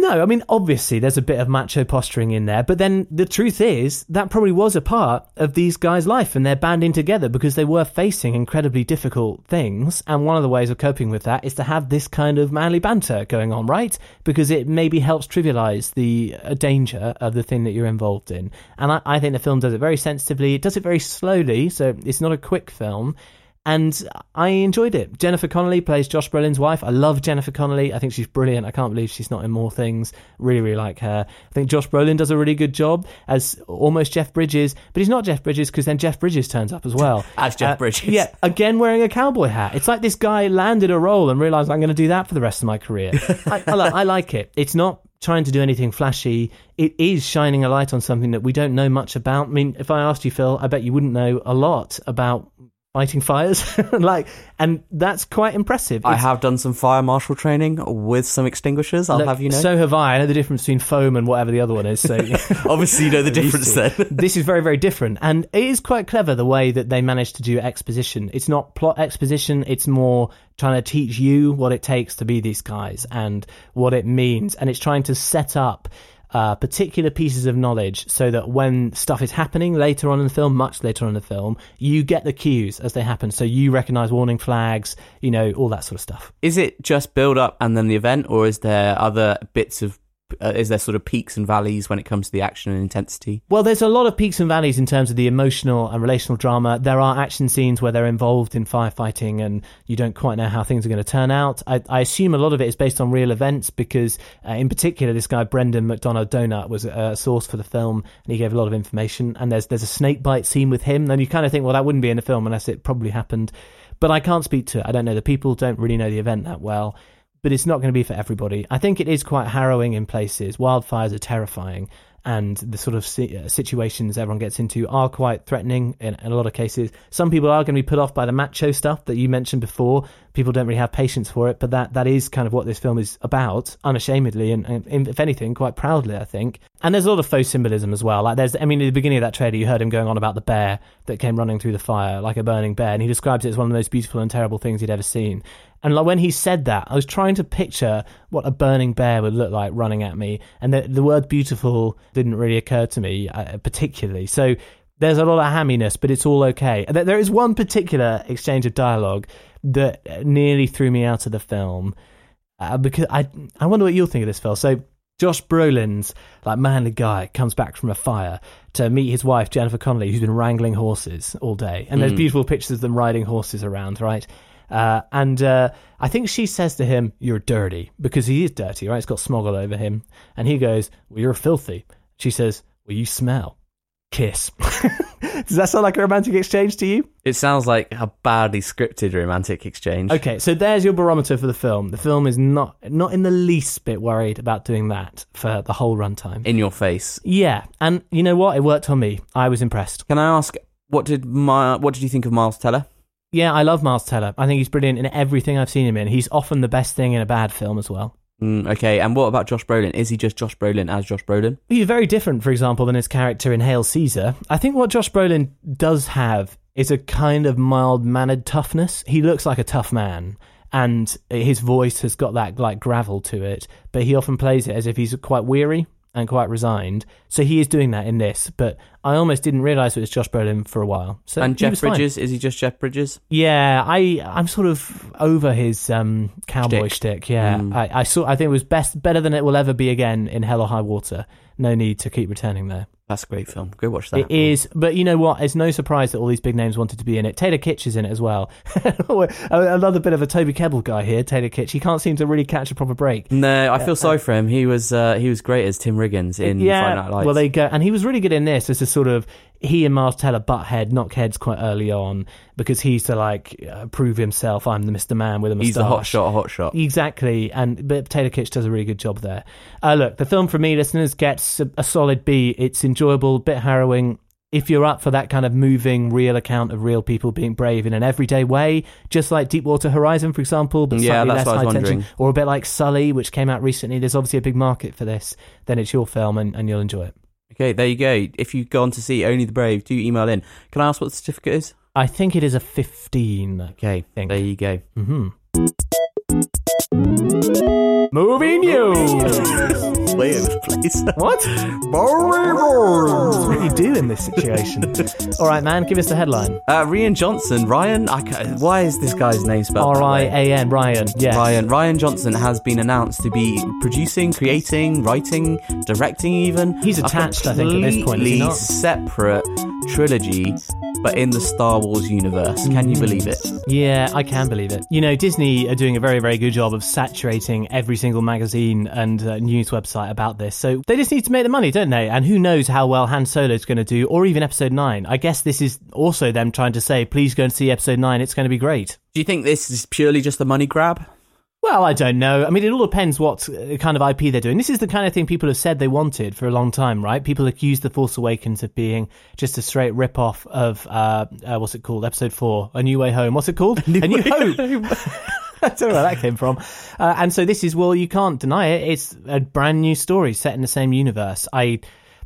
No, I mean, obviously, there's a bit of macho posturing in there, but then the truth is that probably was a part of these guys' life, and they're banding together because they were facing incredibly difficult things. And one of the ways of coping with that is to have this kind of manly banter going on, right? Because it maybe helps trivialize the uh, danger of the thing that you're involved in. And I, I think the film does it very sensitively. It does it very slowly, so it's not a quick film and I enjoyed it. Jennifer Connelly plays Josh Brolin's wife. I love Jennifer Connelly. I think she's brilliant. I can't believe she's not in more things. Really, really like her. I think Josh Brolin does a really good job as almost Jeff Bridges, but he's not Jeff Bridges because then Jeff Bridges turns up as well. *laughs* As Jeff Uh, Bridges. Yeah, again wearing a cowboy hat. It's like this guy landed a role and realized I'm going to do that for the rest of my career. *laughs* I, I, I like it. It's not trying to do anything flashy. It is shining a light on something that we don't know much about. I mean, if I asked you, Phil, I bet you wouldn't know a lot about fighting fires. *laughs* like, and that's quite impressive. I have done some fire marshal training with some extinguishers, I'll Look, have you know. So have I. I know the difference between foam and whatever the other one is. So *laughs* Obviously, you know the *laughs* difference then. this is very, very different, and it is quite clever the way that they managed to do exposition. It's not plot exposition; it's more trying to teach you what it takes to be these guys and what it means, and it's trying to set up. Uh, particular pieces of knowledge so that when stuff is happening later on in the film, much later on in the film, you get the cues as they happen. So you recognize warning flags, you know, all that sort of stuff. Is it just build up and then the event, or is there other bits of. Uh, is there sort of peaks and valleys when it comes to the action and intensity? Well, there's a lot of peaks and valleys in terms of the emotional and relational drama. There are action scenes where they're involved in firefighting and you don't quite know how things are going to turn out. I, I assume a lot of it is based on real events because, uh, in particular, this guy Brendan McDonough Donut was a source for the film and he gave a lot of information. And there's there's a snake bite scene with him. And you kind of think, well, that wouldn't be in the film unless it probably happened. But I can't speak to it. I don't know. The people don't really know the event that well but it's not going to be for everybody. I think it is quite harrowing in places. Wildfires are terrifying, and the sort of uh, situations everyone gets into are quite threatening in, in a lot of cases. Some people are going to be put off by the macho stuff that you mentioned before. People don't really have patience for it, but that, that is kind of what this film is about, unashamedly, and, and if anything, quite proudly, I think. And there's a lot of faux symbolism as well. Like there's, I mean, at the beginning of that trailer, you heard him going on about the bear that came running through the fire like a burning bear, and he describes it as one of the most beautiful and terrible things he'd ever seen. And like when he said that, I was trying to picture what a burning bear would look like running at me, and the, the word "beautiful" didn't really occur to me uh, particularly. So there's a lot of hamminess, but it's all okay. There- is one particular exchange of dialogue that nearly threw me out of the film uh, because I I wonder what you'll think of this, Phil. So Josh Brolin's like manly guy comes back from a fire to meet his wife Jennifer Connelly, who's been wrangling horses all day, and there's Mm. beautiful pictures of them riding horses around, right? Uh, and uh, I think she says to him, "You're dirty," because he is dirty, right? It's got smog all over him, and he goes, "Well, you're filthy." She says, "Well, you smell." Kiss. *laughs* Does that sound like a romantic exchange to you? It sounds like a badly scripted romantic exchange. Okay, so there's your barometer for the film. The film is not not in the least bit worried about doing that for the whole runtime. In your face. Yeah, and you know what? It worked on me. I was impressed. Can I ask what did my what did you think of Miles Teller? Yeah, I love Miles Teller. I think he's brilliant in everything I've seen him in. He's often the best thing in a bad film as well. Mm, okay, and what about Josh Brolin? Is he just Josh Brolin as Josh Brolin? He's very different, for example, than his character in Hail Caesar. I think what Josh Brolin does have is a kind of mild mannered toughness. He looks like a tough man, and his voice has got that like gravel to it, but he often plays it as if he's quite weary and quite resigned. So he is doing that in this, but I almost didn't realize it was Josh Brolin for a while. So and Jeff was fine. Bridges, is he just Jeff Bridges? Yeah, I I'm sort of over his um, cowboy shtick. Yeah, Mm. I, I saw. I think it was best, better than it will ever be again in Hell or High Water. No need to keep returning there. That's a great film. Go watch that. It is, but you know what? It's no surprise that all these big names wanted to be in it. Taylor Kitsch is in it as well. *laughs* Another bit of a Toby Kebbell guy here. Taylor Kitsch. He can't seem to really catch a proper break. No, I feel sorry for him. He was uh, he was great as Tim Riggins in yeah, Friday Night Lights. well, they go, and he was really good in this as a sort of he and Miles Teller butt head, knock heads quite early on because he's to like uh, prove himself. I'm the Mister Man with a moustache. He's the hot shot, hot shot. Exactly, and but Taylor Kitsch does a really good job there. Uh, look, the film for me, listeners, gets a, a solid B. It's enjoyable, bit harrowing. If you're up for that kind of moving, real account of real people being brave in an everyday way, just like Deepwater Horizon, for example, but Yeah, slightly less what I was high tension, or a bit like Sully, which came out recently. There's obviously a big market for this. Then it's your film, and, and you'll enjoy it. Okay, there you go. If you've gone to see Only the Brave, do email in. Can I ask what the certificate is? I think it is a 15. Okay, there you go. Mm-hmm. Movie news. *laughs* *laughs* Please. What? That's what you do in this situation. *laughs* All right, man, give us the headline. Uh, Rian Johnson, Ryan. I ca- why is this guy's name spelled? R I? A N, Ryan. Yeah. Ryan Ryan Johnson has been announced to be producing, creating, writing, directing. Even He's attached, I think, at this point, is he completely not? separate trilogy, but in the Star Wars universe. Can you believe it? Yeah, I can believe it. You know, Disney are doing a very, very good job of saturating every single magazine and uh, news website about this. So they just need to make the money, don't they? And who knows how well Han Solo is going to do, or even Episode 9. I guess this is also them trying to say, please go and see Episode 9. It's going to be great. Do you think this is purely just a money grab? Well, I don't know. I mean, it all depends what uh, kind of IP they're doing. This is the kind of thing people have said they wanted for a long time, right? People accused The Force Awakens of being just a straight rip-off of, uh, uh, what's it called? Episode 4, A New Way Home. What's it called? *laughs* a New Hope. *laughs* I don't know where that came from. Uh, and so this is, well, you can't deny it. It's a brand new story set in the same universe. I,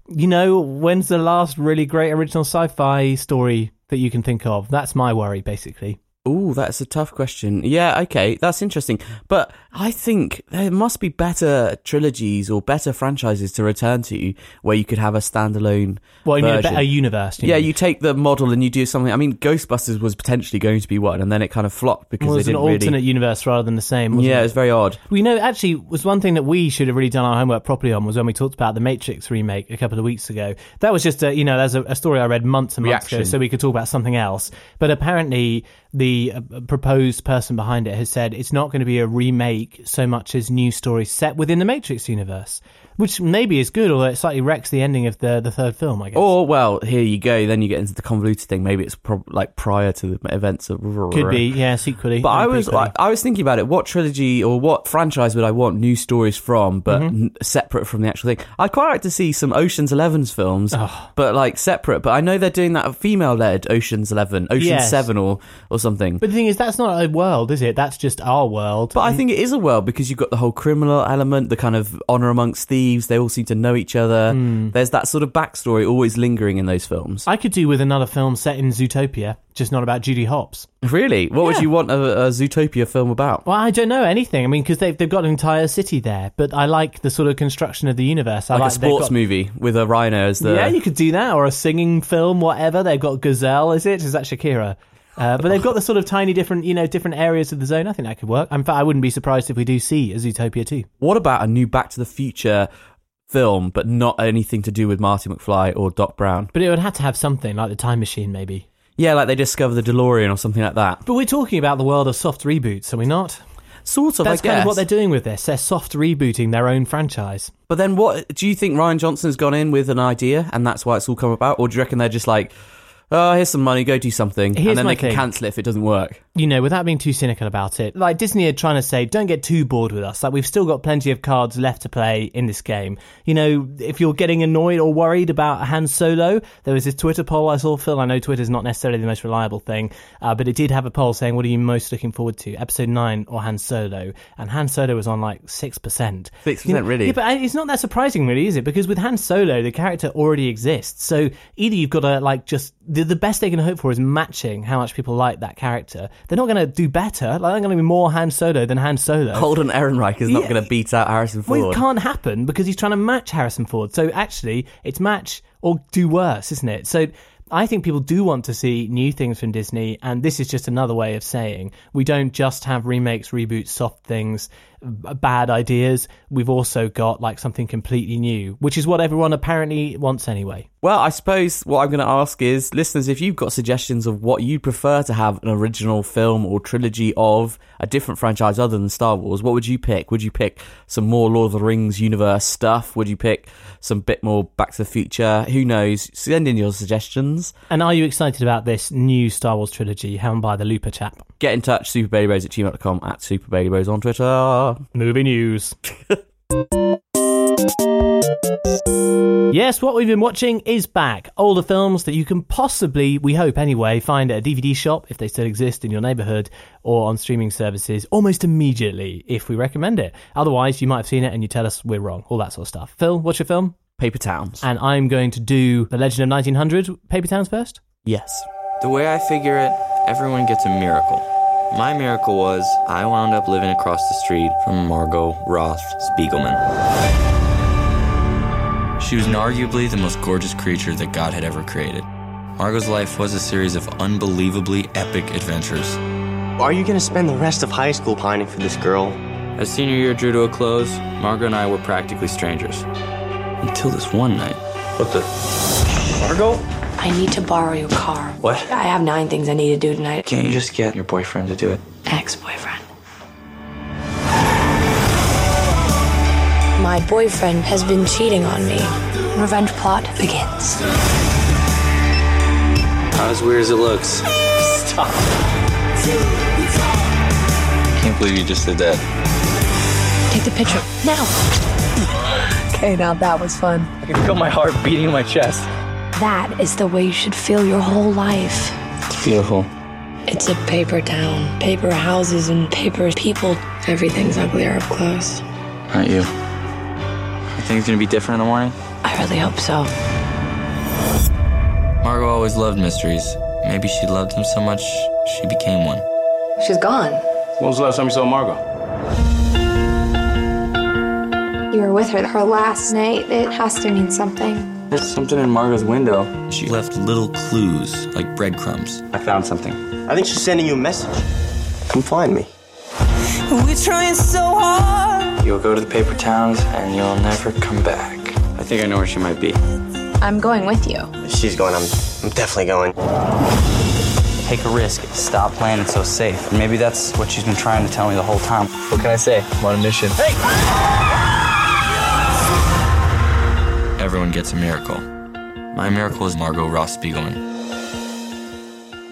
you know, when's the last really great original sci-fi story that you can think of? That's my worry, basically. Ooh, that's a tough question. Yeah, okay, that's interesting. But I think there must be better trilogies or better franchises to return to where you could have a standalone. Well, you mean a version. better universe? you yeah, mean? you take the model and you do something. I mean, Ghostbusters was potentially going to be one, and then it kind of flopped because Well, they it's an didn't alternate universe rather than the same. Wasn't Yeah, it? was very odd. We know actually was one thing that we should have really done our homework properly on was when we talked about the Matrix remake a couple of weeks ago. That was just a you know that's a, a story I read months and months ago, Reaction. so we could talk about something else. But apparently, the uh, proposed person behind it has said it's not going to be a remake so much as new stories set within the Matrix universe, which maybe is good, although it slightly wrecks the ending of the the third film. I guess Or well, here you go. Then you get into the convoluted thing. Maybe it's prob- like prior to the events of. could be yeah, sequely. But I was like, I was thinking about it. What trilogy or what franchise would I want new stories from, but Mm-hmm. n- separate from the actual thing? I'd quite like to see some Ocean's Eleven's films, Oh. but like separate. But I know they're doing that female-led Ocean's Eleven, Ocean's Yes. Seven, or or something. But the thing is, that's not a world, is it? That's just our world. But I think it is a world because you've got the whole criminal element, the kind of honor amongst thieves. They all seem to know each other. Hmm. There's that sort of backstory always lingering in those films. I could do with another film set in Zootopia, just not about Judy Hopps. Really, what would you want a, a Zootopia film about? Well, I don't know anything. I mean, because they've, they've got an entire city there, but I like the sort of construction of the universe. I Like, like a sports got- movie with a rhino as the. Yeah, you could do that, or a singing film, whatever. They've got Gazelle, is it? Is that Shakira? Uh, but they've got the sort of tiny different, you know, different areas of the zone. I think that could work. In fact, I wouldn't be surprised if we do see a Zootopia too. What about a new Back to the Future film, but not anything to do with Marty McFly or Doc Brown? But it would have to have something like the time machine, maybe. Yeah, like they discover the DeLorean or something like that. But we're talking about the world of soft reboots, are we not? Sort of, That's I guess. kind of what they're doing with this. They're soft rebooting their own franchise. But then, what do you think? Ryan Johnson's gone in with an idea, and that's why it's all come about, or do you reckon they're just like, oh, here's some money, go do something, Here's and then my they can thing. cancel it if it doesn't work. you know, without being too cynical about it, like Disney are trying to say, don't get too bored with us. Like we've still got plenty of cards left to play in this game. You know, if you're getting annoyed or worried about Han Solo, there was this Twitter poll I saw. Phil, I know Twitter's not necessarily the most reliable thing, uh, but it did have a poll saying, "What are you most looking forward to, Episode Nine or Han Solo?" And Han Solo was on like six percent. 6%, really? Yeah, but uh, it's not that surprising, really, is it? Because with Han Solo, the character already exists. So either you've got to like just the, the best they can hope for is matching how much people like that character. They're not going to do better. Like they're going to be more Han Solo than Han Solo. Alden Ehrenreich is not Yeah. going to beat out Harrison Ford. Well, it can't happen because he's trying to match Harrison Ford. So actually, it's match or do worse, isn't it? So I think people do want to see new things from Disney, and this is just another way of saying we don't just have remakes, reboots, soft things, bad ideas. We've also got like something completely new, which is what everyone apparently wants anyway. Well, I suppose what I'm going to ask is, listeners, if you've got suggestions of what you'd prefer to have an original film or trilogy of a different franchise other than Star Wars, what would you pick? Would you pick some more Lord of the Rings universe stuff? Would you pick some bit more Back to the Future? Who knows? Send in your suggestions. And are you excited about this new Star Wars trilogy helmed by the Looper chap? Get in touch, superbaileybros at gmail.com, at superbaileybros on Twitter. Movie news. *laughs* Yes, what we've been watching is back. Older films that you can possibly, we hope anyway, find at a DVD shop if they still exist in your neighborhood or on streaming services almost immediately if we recommend it. Otherwise, you might have seen it and you tell us we're wrong. All that sort of stuff. Phil, what's your film? Paper Towns. And I'm going to do The Legend of 1900 Paper Towns first. Yes. The way I figure it, everyone gets a miracle. My miracle was I wound up living across the street from Margot Roth Spiegelman. She was arguably the most gorgeous creature that God had ever created. Margot's life was a series of unbelievably epic adventures. Are you gonna spend the rest of high school pining for this girl? As senior year drew to a close, Margot and I were practically strangers. Until this one night. What the? Margot? I need to borrow your car. What? I have nine things I need to do tonight. Can't you just get your boyfriend to do it? Ex boyfriend. My boyfriend has been cheating on me. Revenge plot begins. Not as weird as it looks. Stop. Can't believe you just did that. Take the picture now. okay, now that was fun. I can feel my heart beating in my chest. That is the way you should feel your whole life. It's beautiful. It's a paper town, paper houses, and paper people. Everything's uglier up close. Not you. You think it's gonna be different in the morning? I really hope so. Margot always loved mysteries. Maybe she loved them so much she became one. She's gone. When was the last time you saw Margot? You were with her her last night. It has to mean something. There's something in Margot's window. She left little clues, like breadcrumbs. I found something. I think she's sending you a message. Come find me. We're trying so hard. You'll go to the paper towns and you'll never come back. I think I know where she might be. I'm going with you. If she's going, I'm, I'm definitely going. Take a risk. Stop playing it so safe. Maybe that's what she's been trying to tell me the whole time. What can I say? I'm on a mission. Everyone gets a miracle. My miracle is Margot Roth Spiegelman.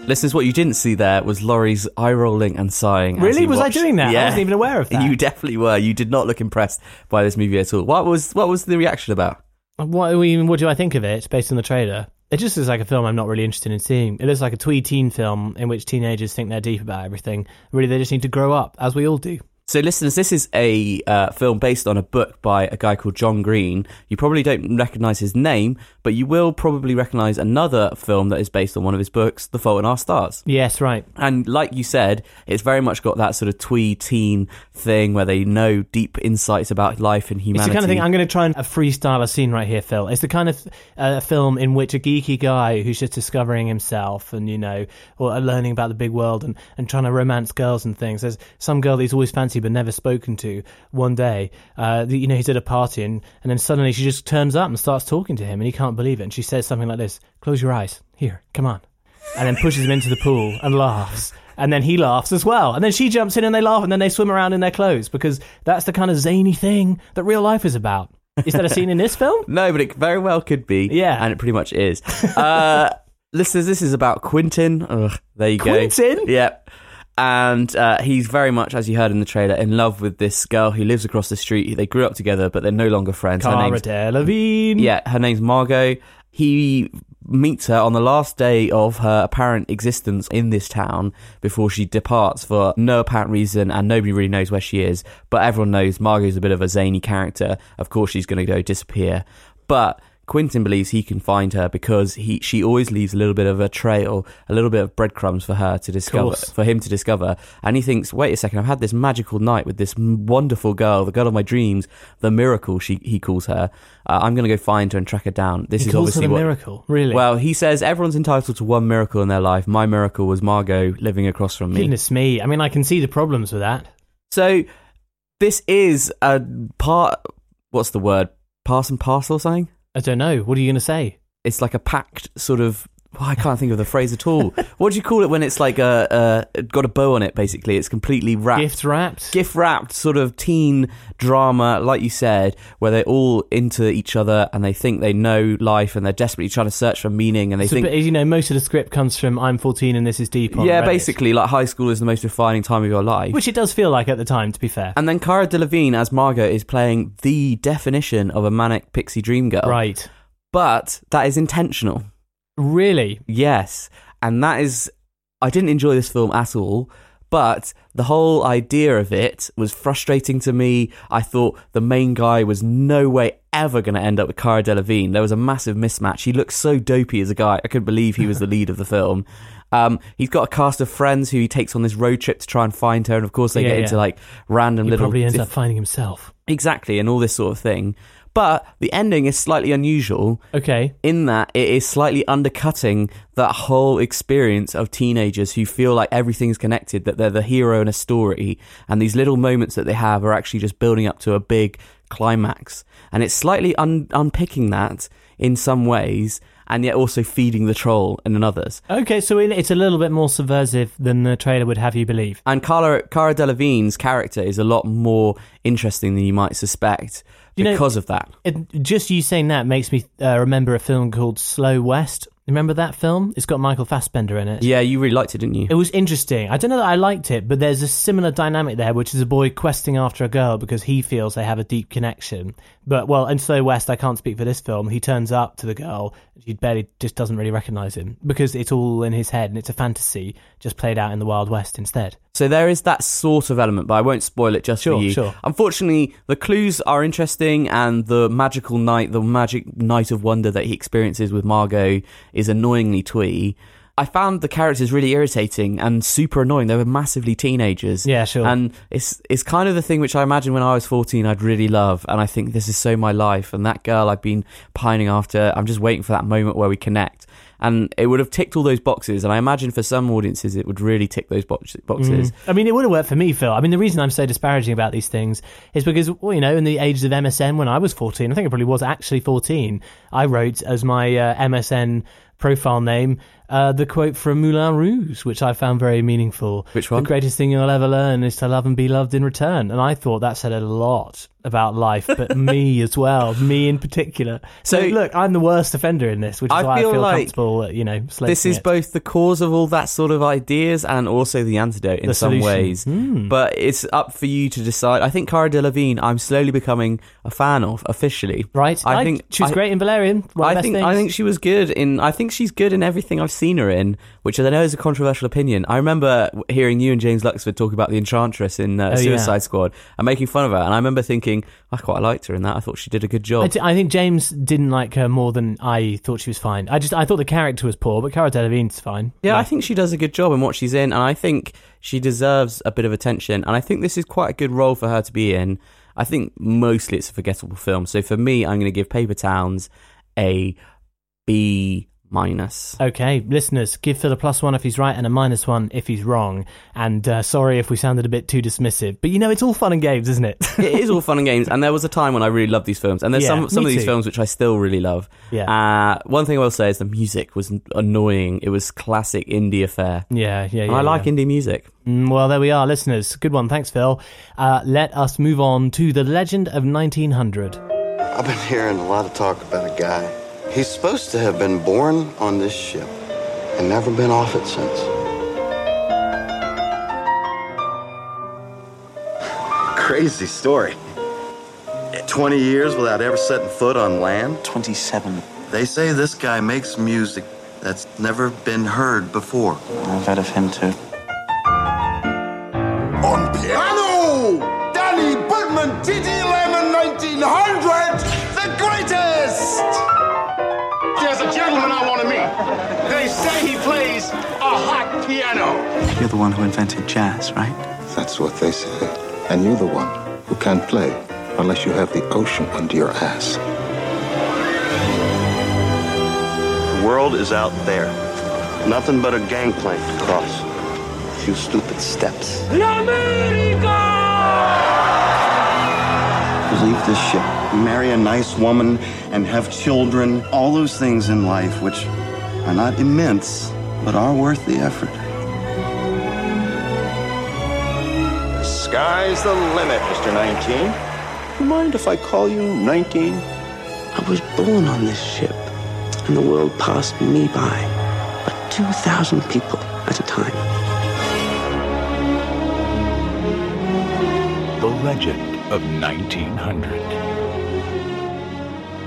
Listeners, what you didn't see there was Laurie's eye rolling and sighing. Really? he Was I doing that? I wasn't even aware of *laughs* that. You definitely were. You did not look impressed by this movie at all. What was what was the reaction about? What, even, what do I think of it based on the trailer? It just looks like a film I'm not really interested in seeing. It looks like a twee teen film in which teenagers think they're deep about everything. Really, they just need to grow up, as we all do. So, listeners, this is a uh, film based on a book by a guy called John Green. You probably don't recognize his name, but you will probably recognize another film that is based on one of his books, The Fault in Our Stars. Yes, right. And like you said, it's very much got that sort of twee teen thing where they know deep insights about life and It's humanity. the kind of thing I'm going to try and freestyle a scene right here, Phil. It's the kind of uh, film in which a geeky guy who's just discovering himself and you know, or uh, learning about the big world and, and trying to romance girls and things. There's some girl that he's always fancied but never spoken to. One day, uh, you know, he's at a party and, and then suddenly she just turns up and starts talking to him and he can't believe it. And she says something like this: "Close your eyes. Here, come on." and then pushes him into the pool and laughs. And then he laughs as well. And then she jumps in and they laugh and then they swim around in their clothes because that's the kind of zany thing that real life is about. Is that a scene in this film? *laughs* No, but it very well could be. Yeah. And it pretty much is. Uh, *laughs* listeners, this is about Quentin. Ugh, there you Quentin? go. Quentin? Yep. And uh, he's very much, as you heard in the trailer, in love with this girl who lives across the street. They grew up together, but they're no longer friends. Her Cara name's Delevingne. yeah, her name's Margot. He meets her on the last day of her apparent existence in this town before she departs for no apparent reason and nobody really knows where she is. But everyone knows Margot's a bit of a zany character. Of course, she's going to go disappear. But Quentin believes he can find her because he she always leaves a little bit of a trail, a little bit of breadcrumbs for her to discover, for him to discover. And he thinks, wait a second, I've had this magical night with this wonderful girl, the girl of my dreams, the miracle she he calls her. Uh, I'm going to go find her and track her down. This He is obviously what, miracle. Really? well, he says everyone's entitled to one miracle in their life. My miracle was Margot living across from me. Goodness me. I mean, I can see the problems with that. So this is a part. What's the word? Pass and parcel or something? I don't know. What are you going to say? It's like a packed sort of. Well, I can't think of the phrase at all. *laughs* what do you call it when it's like uh, uh, a, a got a bow on it? Basically, it's completely wrapped. Gift wrapped? gift wrapped sort of teen drama, like you said, where they're all into each other and they think they know life and they're desperately trying to search for meaning and they So, think but, you know, most of the script comes from I'm 14 and this is deep on yeah, Reddit. basically, like high school is the most defining time of your life. Which it does feel like at the time, to be fair. and then Cara Delevingne as Margot is playing the definition of a manic pixie dream girl. Right. But that is intentional. Really? Yes. And that is. I didn't enjoy this film at all, but the whole idea of it was frustrating to me. I thought the main guy was no way ever going to end up with Cara Delevingne. There was a massive mismatch. He looked so dopey as a guy. I couldn't believe he was the lead of the film. Um, he's got a cast of friends who he takes on this road trip to try and find her, and of course they Yeah, get yeah. into like random little He little probably ends up finding himself. exactly and all this sort of thing. But the ending is slightly unusual Okay. in that it is slightly undercutting that whole experience of teenagers who feel like everything's connected, that they're the hero in a story, and these little moments that they have are actually just building up to a big climax. And it's slightly un- unpicking that in some ways, and yet also feeding the troll in others. Okay, so it's a little bit more subversive than the trailer would have you believe. And Cara, Cara Delevingne's character is a lot more interesting than you might suspect You know- because of that. It, just you saying that makes me uh, remember a film called Slow West. Remember that film? It's got Michael Fassbender in it. Yeah, you really liked it, didn't you? It was interesting. I don't know that I liked it, but there's a similar dynamic there, which is a boy questing after a girl because he feels they have a deep connection. But, well, and Slow West, I can't speak for this film. He turns up to the girl, she barely just doesn't really recognize him because it's all in his head and it's a fantasy just played out in the Wild West instead. So there is that sort of element, but I won't spoil it just Sure, for you. sure. Unfortunately, the clues are interesting, and the magical night, the magic night of wonder that he experiences with Margot is annoyingly twee. I found the characters really irritating and super annoying. They were massively teenagers. Yeah, sure. And it's it's kind of the thing which I imagine when I was 14 I'd really love and I think this is so my life and that girl I've been pining after. I'm just waiting for that moment where we connect. And it would have ticked all those boxes and I imagine for some audiences it would really tick those box- boxes. Mm. I mean, it would have worked for me, Phil. I mean, the reason I'm so disparaging about these things is because, well, you know, in the ages of MSN when I was 14, I think I probably was actually 14, I wrote as my uh, MSN profile name uh, the quote from Moulin Rouge, which I found very meaningful. Which one? The greatest thing you'll ever learn is to love and be loved in return. And I thought that said a lot about life, but *laughs* me as well, me in particular. So, So- look, I'm the worst offender in this, which is I why I feel feel like comfortable, uh, you know, this is it. both the cause of all that sort of ideas and also the antidote in The some solution. ways. Hmm. But it's up for you to decide. I think Cara Delevingne, I'm slowly becoming a fan of officially. Right. I, think she was I- great in Valerian. One of the I think things. I think she was good in. I think she's good in everything I've seen her in, which I know is a controversial opinion. I remember hearing you and James Luxford talk about the Enchantress in uh, Oh, yeah. Suicide Squad and making fun of her, and I remember thinking I quite liked her in that. I thought she did a good job. I, d- I think James didn't like her more than I thought she was fine. I just I thought the character was poor, but Cara Delevingne's fine. Yeah, I think she does a good job in what she's in, and I think she deserves a bit of attention. And I think this is quite a good role for her to be in. I think mostly it's a forgettable film. So for me, I'm going to give Paper Towns a B minus. Okay, listeners, give Phil a plus one if he's right and a minus one if he's wrong. And uh, sorry if we sounded a bit too dismissive, but you know it's all fun and games, isn't it? *laughs* it is all fun and games, and there was a time when I really loved these films, and there's Yeah, some some of these too. films which I still really love. Yeah. Uh, one thing I will say is the music was annoying. It was classic indie affair. yeah, yeah, And yeah. I like indie music. Mm, well, there we are, listeners. Good one, thanks, Phil. Uh, let us move on to the Legend of 1900. I've been hearing a lot of talk about a guy. He's supposed to have been born on this ship. and never been off it since. Crazy story. 20 years without ever setting foot on land? 27. They say this guy makes music that's never been heard before. I've heard of him too. The one who invented jazz, right? That's what they say. And you're the one who can't play unless you have the ocean under your ass. The world is out there. Nothing but a gangplank to cross. A few stupid steps. Leave this ship, marry a nice woman, and have children. All those things in life which are not immense, but are worth the effort. Sky's the limit, Mr. 19. You mind if I call you 19? I was born on this ship, and the world passed me by. But 2,000 people at a time. The Legend of 1900.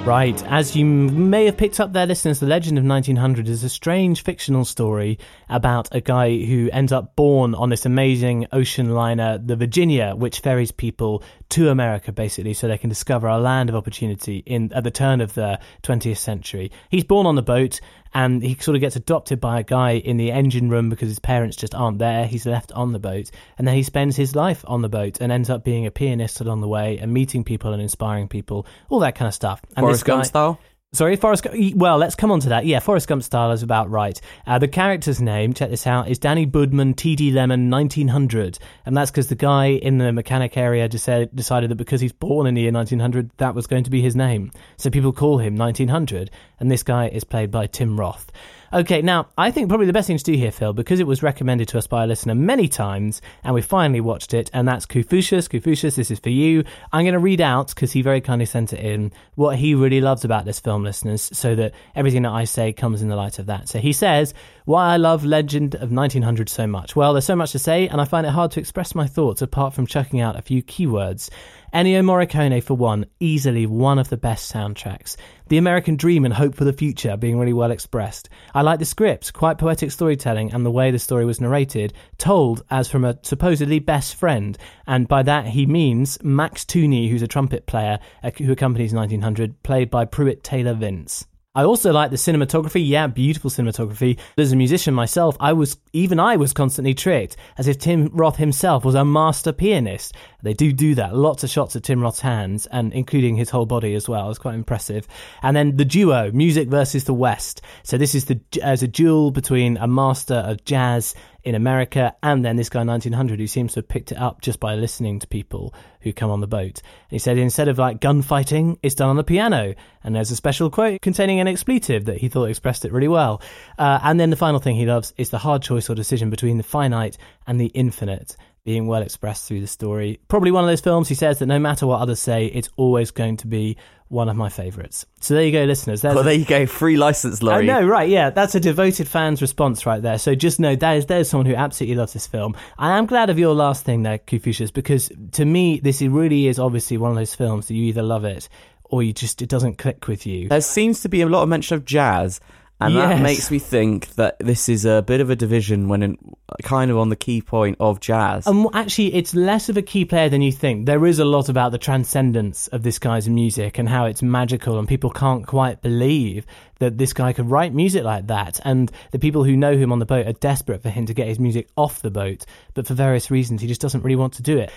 Right, as you may have picked up there, listeners, The Legend of 1900 is a strange fictional story about a guy who ends up born on this amazing ocean liner, the Virginia, which ferries people to America basically so they can discover a land of opportunity in at the turn of the 20th century. He's born on the boat and he sort of gets adopted by a guy in the engine room because his parents just aren't there. He's left on the boat, and then he spends his life on the boat and ends up being a pianist along the way and meeting people and inspiring people, all that kind of stuff. And Forrest this guy- Gump style? Sorry, Forrest Gump. Well, let's come on to that. Yeah, Forrest Gump style is about right. Uh, the character's name, check this out, is Danny Boodmann, TD Lemon, 1900. And that's because the guy in the mechanic area decided, decided that because he's born in the year 1900, that was going to be his name. So people call him 1900. And this guy is played by Tim Roth. Okay, now, I think probably the best thing to do here, Phil, because it was recommended to us by a listener many times, and we finally watched it, and that's Confucius. Confucius, this is for you. I'm going to read out, because he very kindly sent it in, what he really loves about this film, listeners, so that everything that I say comes in the light of that. So he says, Why I love Legend of 1900 so much. Well, there's so much to say, and I find it hard to express my thoughts apart from chucking out a few keywords. Ennio Morricone, for one, easily one of the best soundtracks. The American dream and hope for the future being really well expressed. I like the script, quite poetic storytelling, and the way the story was narrated, told as from a supposedly best friend. And by that he means Max Tooney, who's a trumpet player who accompanies 1900, played by Pruitt Taylor Vince. I also like the cinematography. Yeah, beautiful cinematography. As a musician myself, I was even I was constantly tricked, as if Tim Roth himself was a master pianist. They do do that. Lots of shots of Tim Roth's hands, and including his whole body as well. It's quite impressive. And then the duo, music versus the West. So this is the as a duel between a master of jazz in America, and then this guy 1900 who seems to have picked it up just by listening to people who come on the boat. And he said instead of like gunfighting, it's done on the piano, and there's a special quote containing an expletive that he thought expressed it really well. Uh, and then the final thing he loves is the hard choice or decision between the finite and the infinite being well expressed through the story. Probably one of those films he says that no matter what others say, it's always going to be one of my favourites. So there you go, listeners. There's well, there you go. Free license, I Laurie. know, right? Yeah, that's a devoted fan's response right there. So just know that is there's someone who absolutely loves this film. I am glad of your last thing there, Confucius, because to me, this really is obviously one of those films that you either love it or you just it doesn't click with you. There seems to be a lot of mention of jazz, and Yes. that makes me think that this is a bit of a division when in, kind of on the key point of jazz. And actually, it's less of a key player than you think. There is a lot about the transcendence of this guy's music and how it's magical, and people can't quite believe that this guy could write music like that. And the people who know him on the boat are desperate for him to get his music off the boat, but for various reasons, he just doesn't really want to do it.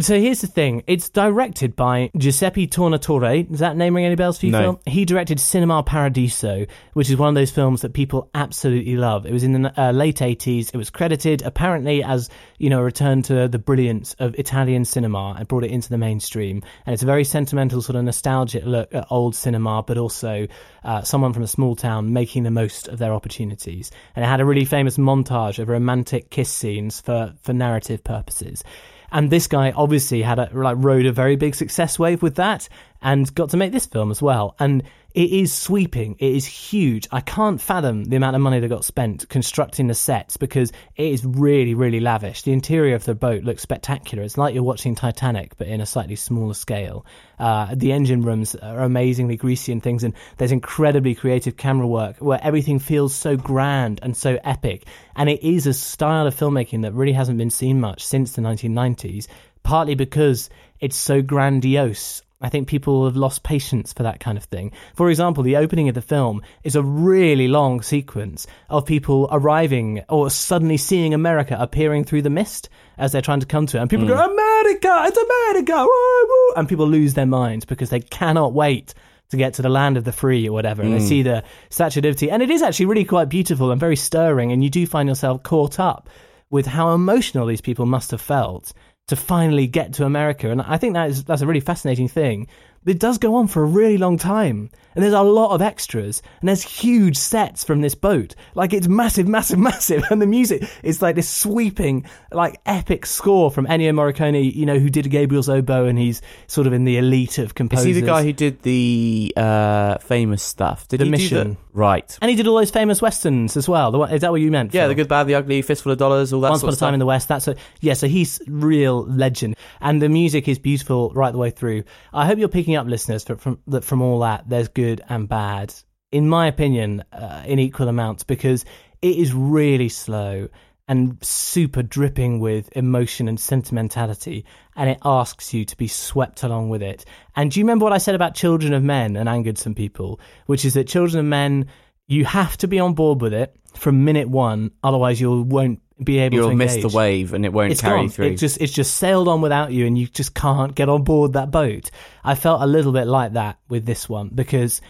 So here's the thing: it's directed by Giuseppe Tornatore. Does that name ring any bells for you, No. Phil? He directed Cinema Paradiso, which is one of those films that people absolutely love. It was in the uh, late 80s. It was credited apparently as, you know, a return to the brilliance of Italian cinema and brought it into the mainstream. And it's a very sentimental, sort of nostalgic look at old cinema, but also uh, someone from a small town making the most of their opportunities. And it had a really famous montage of romantic kiss scenes for, for narrative purposes. And this guy obviously had a like rode a very big success wave with that and got to make this film as well. And It is sweeping. It is huge. I can't fathom the amount of money that got spent constructing the sets because it is really, really lavish. The interior of the boat looks spectacular. It's like you're watching Titanic, but in a slightly smaller scale. Uh, the engine rooms are amazingly greasy and things, and there's incredibly creative camera work where everything feels so grand and so epic. And it is a style of filmmaking that really hasn't been seen much since the 1990s, partly because it's so grandiose I think people have lost patience for that kind of thing. For example, the opening of the film is a really long sequence of people arriving or suddenly seeing America appearing through the mist as they're trying to come to it. And people Mm. go, America, it's America, woo, woo," and people lose their minds because they cannot wait to get to the land of the free or whatever. And they Mm. see the Statue of Liberty. And it is actually really quite beautiful and very stirring. And you do find yourself caught up with how emotional these people must have felt to finally get to America. And I think that is that's a really fascinating thing. It does go on for a really long time. And there's a lot of extras. And there's huge sets from this boat. Like it's massive, massive, *laughs* massive. And the music is like this sweeping, like epic score from Ennio Morricone, you know, who did Gabriel's Oboe and he's sort of in the elite of composers. Is he the guy who did the uh, famous stuff? Did The Mission. right. and he did all those famous westerns as well. The one, is that what you meant? Yeah, Phil? the good, bad, the ugly, fistful of dollars, all that stuff. Once Upon a Time in the West. That's a yeah. So he's real legend, and the music is beautiful right the way through. I hope you're picking up, listeners, from from, that from all that. There's good and bad, in my opinion, uh, in equal amounts because it is really slow and super dripping with emotion and sentimentality, and it asks you to be swept along with it. And do you remember what I said about Children of Men and angered some people, which is that Children of Men, you have to be on board with it from minute one, otherwise you won't be able You'll to miss the wave and it won't It's carry gone. through. It just it's just sailed on without you, and you just can't get on board that boat. I felt a little bit like that with this one because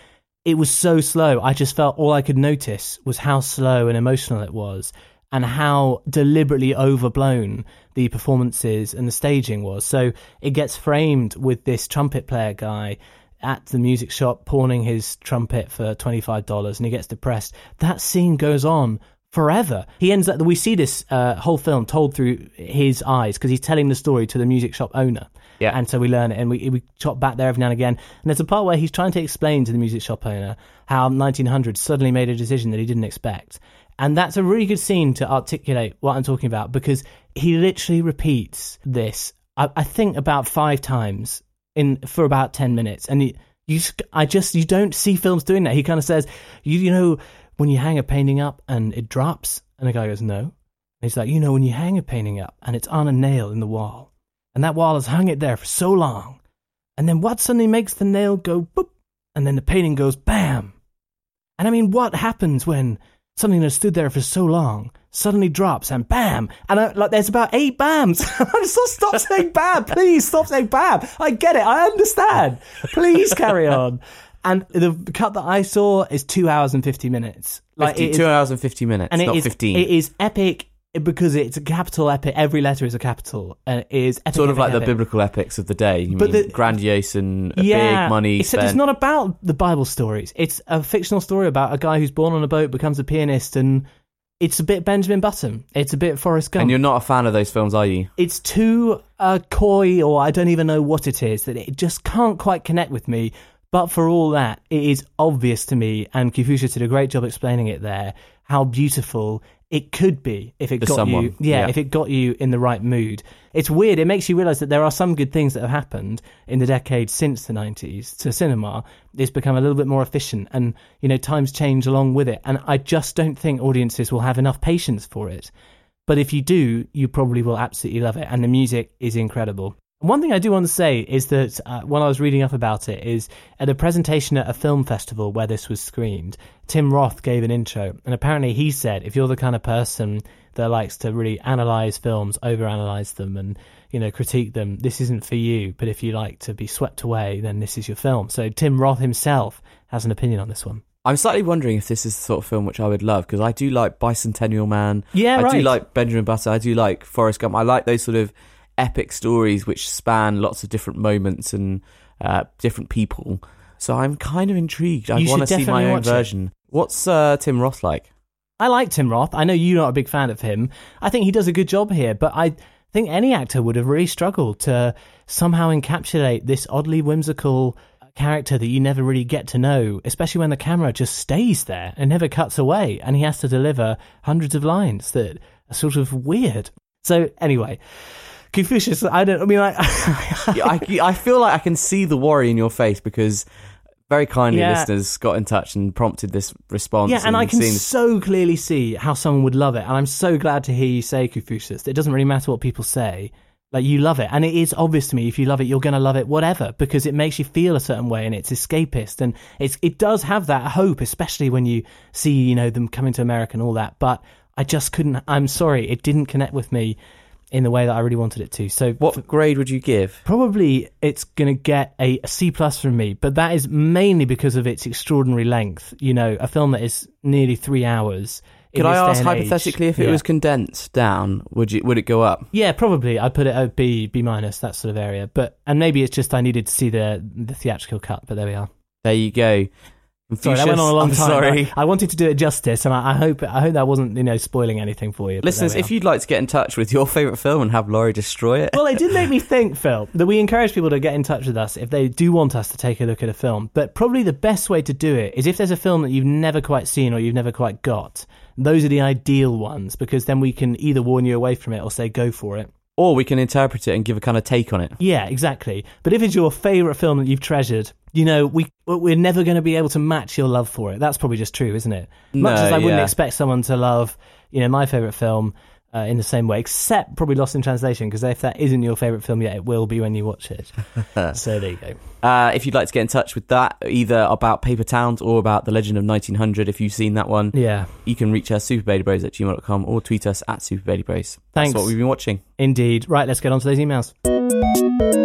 it was so slow. I just felt all I could notice was how slow and emotional it was, and how deliberately overblown the performances and the staging was. So it gets framed with this trumpet player guy at the music shop pawning his trumpet for $25 and he gets depressed. That scene goes on forever. He ends up, we see this uh, whole film told through his eyes because he's telling the story to the music shop owner. Yeah. And so we learn it and we, we chop back there every now and again. And there's a part where he's trying to explain to the music shop owner how 1900 suddenly made a decision that he didn't expect. And that's a really good scene to articulate what I'm talking about because he literally repeats this, I, I think, about five times in for about 10 minutes. And you, you, I just, you don't see films doing that. He kind of says, you, you know, when you hang a painting up and it drops, and the guy goes, no. And he's like, you know, when you hang a painting up and it's on a nail in the wall, and that wall has hung it there for so long, and then what suddenly makes the nail go boop, and then the painting goes bam. And I mean, what happens when something that stood there for so long suddenly drops and bam? And I, like, there's about eight bams. *laughs* I just stop saying bam, please stop saying bam. I get it, I understand. Please carry *laughs* on. And the cut that I saw is two hours and fifty minutes. 50, it is- two hours and 50 minutes, and not is- 15. It is epic because it's a capital epic. Every letter is a capital, and it is epic, sort of epic, like the biblical epics of the day. You But mean the- grandiose and yeah, big money Except spent. it's not about the Bible stories. It's a fictional story about a guy who's born on a boat, becomes a pianist, and it's a bit Benjamin Button. It's a bit Forrest Gump. and you're not a fan of those films, are you? it's too uh, coy, or I don't even know what it is, that it just can't quite connect with me. But for all that, it is obvious to me, and Confucius did a great job explaining it there, how beautiful it could be if it To got someone, you, yeah, yeah. if it got you in the right mood. It's weird. It makes you realize that there are some good things that have happened in the decades since the 90s to cinema. It's become a little bit more efficient, and you know, times change along with it. And I just don't think audiences will have enough patience for it. But if you do, you probably will absolutely love it. And the music is incredible. One thing I do want to say is that uh, when I was reading up about it, is at a presentation at a film festival where this was screened, Tim Roth gave an intro, and apparently he said, if you're the kind of person that likes to really analyze films, overanalyze them, and you know critique them, this isn't for you. But if you like to be swept away, then this is your film. So Tim Roth himself has an opinion on this one. I'm slightly wondering if this is the sort of film which I would love because I do like Bicentennial Man. Yeah, I do like Benjamin Button. I do like Forrest Gump. I like those sort of epic stories which span lots of different moments and uh, different people. So I'm kind of intrigued. I want to see my own watch it. version. What's uh, Tim Roth like? I like Tim Roth. I know you're not a big fan of him. I think he does a good job here, but I think any actor would have really struggled to somehow encapsulate this oddly whimsical character that you never really get to know, especially when the camera just stays there and never cuts away, and he has to deliver hundreds of lines that are sort of weird. So anyway, Confucius, I don't. I mean, like, I, I feel like I can see the worry in your face because very kindly Yeah. listeners got in touch and prompted this response. yeah, and I can seems- so clearly see how someone would love it, and I'm so glad to hear you say Confucius. It doesn't really matter what people say. Like you love it, and it is obvious to me. If you love it, you're going to love it, whatever, because it makes you feel a certain way, and it's escapist, and it's it does have that hope, especially when you see you know them coming to America and all that. But I just couldn't. I'm sorry, it didn't connect with me in the way that I really wanted it to. So what grade would you give? Probably it's going to get a, a C plus from me, but that is mainly because of its extraordinary length. You know, a film that is nearly three hours. Could I ask and age. hypothetically if it Yeah. was condensed down, would you would it go up? Yeah, probably. I'd put it at B, B minus, that sort of area. But and maybe it's just I needed to see the the theatrical cut. But there we are. There you go. Sorry, that went on a long I'm time. Sorry. I, wanted to do it justice, and I, I hope I hope that wasn't you know spoiling anything for you. Listeners, if you'd like to get in touch with your favourite film and have Laurie destroy it, well, it did make me *laughs* think, Phil, that we encourage people to get in touch with us if they do want us to take a look at a film. But probably the best way to do it is if there's a film that you've never quite seen or you've never quite got. Those are the ideal ones because then we can either warn you away from it or say go for it. or we can interpret it and give a kind of take on it. Yeah, exactly. But if it's your favourite film that you've treasured, you know, we we're never going to be able to match your love for it. That's probably just true, isn't it? Much No, as I wouldn't expect someone to love, you know, my favourite film uh, in the same way, except probably Lost in Translation, because if that isn't your favourite film yet, it will be when you watch it. *laughs* so there you go. Uh, if you'd like to get in touch with that, either about Paper Towns or about The Legend of 1900, if you've seen that one, Yeah. you can reach us, superbaileybros at gmail.com, or tweet us at superbaileybros. Thanks. That's what we've been watching. Indeed. Right, let's get on to those emails.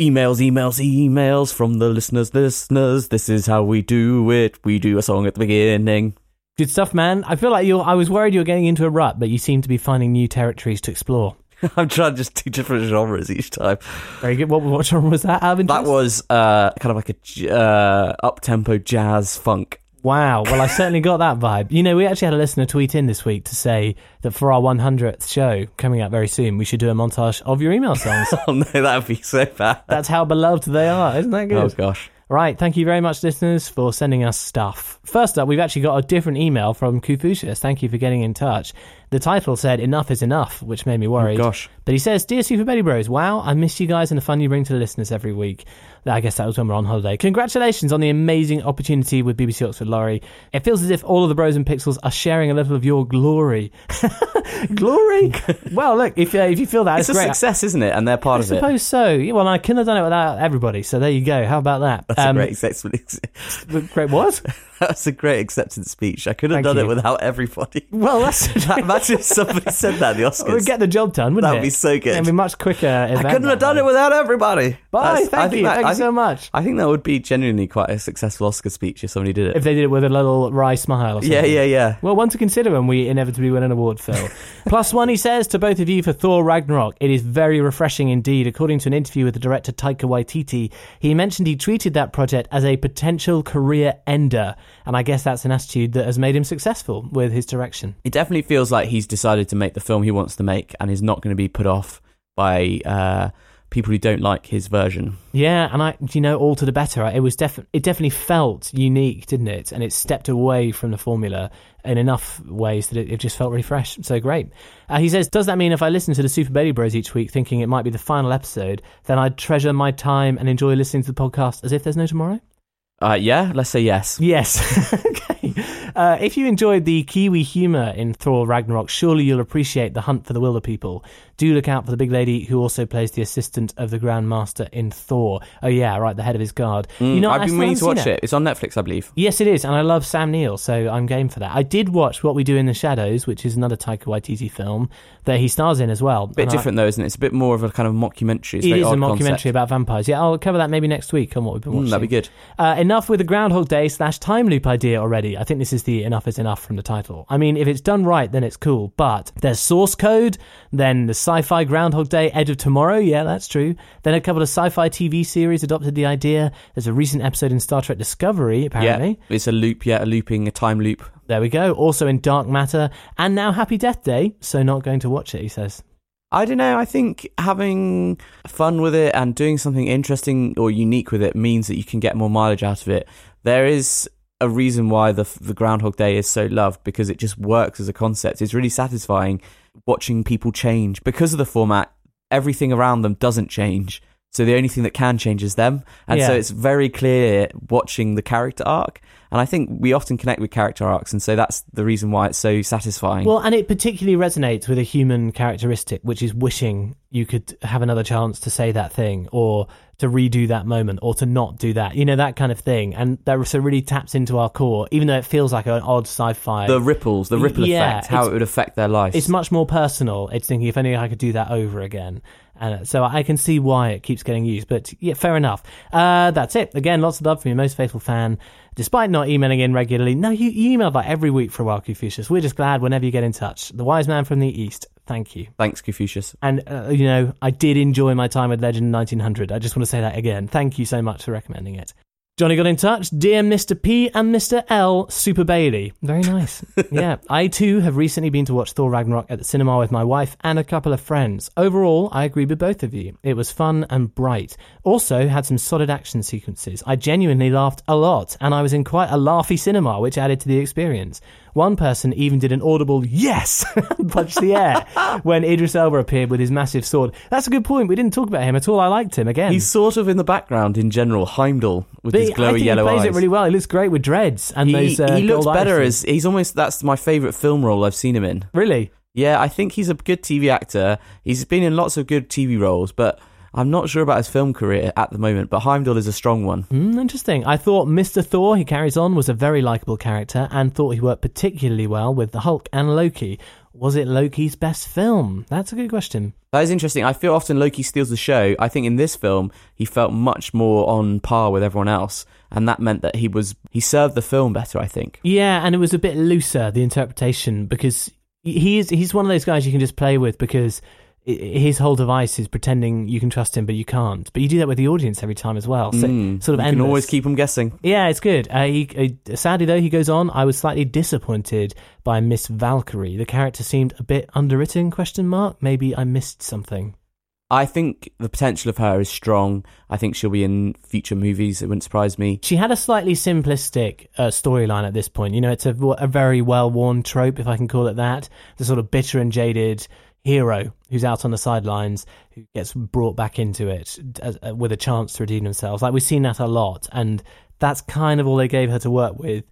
Emails, emails, emails from the listeners, listeners. This is how we do it. We do a song at the beginning. Good stuff, man. I feel like you're. I was worried you were getting into a rut, but you seem to be finding new territories to explore. *laughs* I'm trying to just do different genres each time. Very good. What, what genre was that? That was uh, kind of like a uh, up-tempo jazz funk. Wow. Well, I certainly got that vibe. You know, we actually had a listener tweet in this week to say that for our 100th show coming up very soon, we should do a montage of your email songs. *laughs* oh no, that would be so bad. That's how beloved they are. Isn't that good? Oh gosh. Right. Thank you very much, listeners, for sending us stuff. First up, we've actually got a different email from Confucius. Thank you for getting in touch. The title said, Enough is enough, which made me oh, worried. Oh, gosh. But he says, Dear Super Bailey Bros, wow, I miss you guys and the fun you bring to the listeners every week. I guess that was when we're on holiday. Congratulations on the amazing opportunity with BBC Oxford Laurie. It feels as if all of the Bros and Pixels are sharing a little of your glory. *laughs* glory? *laughs* well, look, if, uh, if you feel that, It's it's, a great. success, isn't it? And they're part I of it. I suppose so. Yeah, Well, I couldn't have done it without everybody. So there you go. How about that? That's Um, a great acceptance. *laughs* great what? That's a great acceptance speech. I couldn't have Thank done you. it without everybody. Well, that's Imagine if somebody said that at the Oscars. Would get the job done, wouldn't That it? would be so good. It'd be much quicker. I couldn't have done it without everybody. Bye, That's- thank I you, that- thank I you so much. I think that would be genuinely quite a successful Oscar speech if somebody did it. If they did it with a little wry smile or something. yeah, yeah, yeah. Well, one to consider when we inevitably win an award, Phil. *laughs* Plus one, he says to both of you for Thor Ragnarok. It is very refreshing indeed. According to an interview with the director Taika Waititi, he mentioned he treated that project as a potential career ender, and I guess that's an attitude that has made him successful with his direction. It definitely feels like he's decided to make the film he wants to make and is not going to be put off by uh, people who don't like his version. Yeah, and I, you know, all to the better. It was definitely, it definitely felt unique, didn't it? And it stepped away from the formula in enough ways that it, it just felt really fresh. So great. Uh, he says, "Does that mean if I listen to the Super Bailey Bros each week, thinking it might be the final episode, then I'd treasure my time and enjoy listening to the podcast as if there's no tomorrow?" Uh, yeah, let's say yes. Yes. *laughs* okay. Uh, if you enjoyed the Kiwi humour in Thor Ragnarok, surely you'll appreciate the Hunt for the Wilderpeople. Do look out for the big lady who also plays the assistant of the Grand Master in Thor. Oh yeah, right, the head of his guard. Mm, you know, I've been meaning to watch seen it. It's on Netflix, I believe. Yes, it is, and I love Sam Neill, so I'm game for that. I did watch What We Do in the Shadows, which is another Taika Waititi film that he stars in as well. bit And I- different though, isn't it? It's a bit more of a kind of mockumentary. It's it is a mockumentary concept. about vampires. Yeah, I'll cover that maybe next week on what we've been Mm, watching. that'd be good. Uh, enough with the Groundhog Day slash time loop idea already. I think this is the enough is enough from the title. I mean, if it's done right, then it's cool. But there's source code, then the sci-fi Groundhog Day, Edge of Tomorrow. Yeah, that's true. Then a couple of sci-fi TV series adopted the idea. There's a recent episode in Star Trek Discovery, apparently. Yeah, it's a loop. Yeah, a looping, a time loop. There we go. Also in Dark Matter, and now Happy Death Day. So not going to watch it, he says. I don't know. I think having fun with it and doing something interesting or unique with it means that you can get more mileage out of it. There is a reason why the the Groundhog Day is so loved because it just works as a concept. It's really satisfying watching people change because of the format. Everything around them doesn't change, so the only thing that can change is them, and so it's very clear watching the character arc. And I think we often connect with character arcs, and so that's the reason why it's so satisfying. Well, and it particularly resonates with a human characteristic, which is wishing you could have another chance to say that thing, or to redo that moment, or to not do that. You know, that kind of thing. And that so really taps into our core, even though it feels like an odd sci-fi. the ripples, the ripple Yeah, effect, how it would affect their lives. It's much more personal. It's thinking if only I could do that over again. And so I can see why it keeps getting used. But yeah, fair enough. Uh, that's it. Again, lots of love from your most faithful fan. Despite not emailing in regularly, no, you, you email like every week for a while, Confucius. We're just glad whenever you get in touch. The wise man from the east. Thank you. Thanks, Confucius. And, uh, you know, I did enjoy my time with Legend 1900. I just want to say that again. Thank you so much for recommending it. Johnny got in touch. Dear Mr. P and Mr. L, Super Bailey. Very nice. *laughs* yeah. I too have recently been to watch Thor Ragnarok at the cinema with my wife and a couple of friends. Overall, I agree with both of you. It was fun and bright. Also, had some solid action sequences. I genuinely laughed a lot, and I was in quite a laughy cinema, which added to the experience. One person even did an audible yes and *laughs* punched the air *laughs* when Idris Elba appeared with his massive sword. That's a good point. We didn't talk about him at all. I liked him again. He's sort of in the background in general, Heimdall with But his he- I glowy think yellow he plays eyes. it really well. He looks great with dreads and he, those. Uh, he looks better as he's almost that's my favorite film role I've seen him in. Really? Yeah, I think he's a good TV actor. He's been in lots of good TV roles, but I'm not sure about his film career at the moment. But Heimdall is a strong one. Mm, interesting. I thought Mr. Thor, he carries on, was a very likable character and thought he worked particularly well with the Hulk and Loki. Was it Loki's best film? That's a good question. That is interesting. I feel often Loki steals the show. I think in this film he felt much more on par with everyone else, and that meant that he was he served the film better. I think. Yeah, and it was a bit looser the interpretation because he is, he's one of those guys you can just play with because his whole device is pretending you can trust him but you can't. But you do that with the audience every time as well. So Mm, sort of you can always keep them guessing. Yeah, it's good. Uh, he, uh, sadly, though, he goes on. I was slightly disappointed by Miss Valkyrie. The character seemed a bit underwritten? Question mark. Maybe I missed something. I think the potential of her is strong. I think she'll be in future movies. It wouldn't surprise me. She had a slightly simplistic uh, storyline at this point. You know, it's a, a very well-worn trope, if I can call it that. The sort of bitter and jaded hero who's out on the sidelines who gets brought back into it as, uh, with a chance to redeem themselves. Like we've seen that a lot, and that's kind of all they gave her to work with.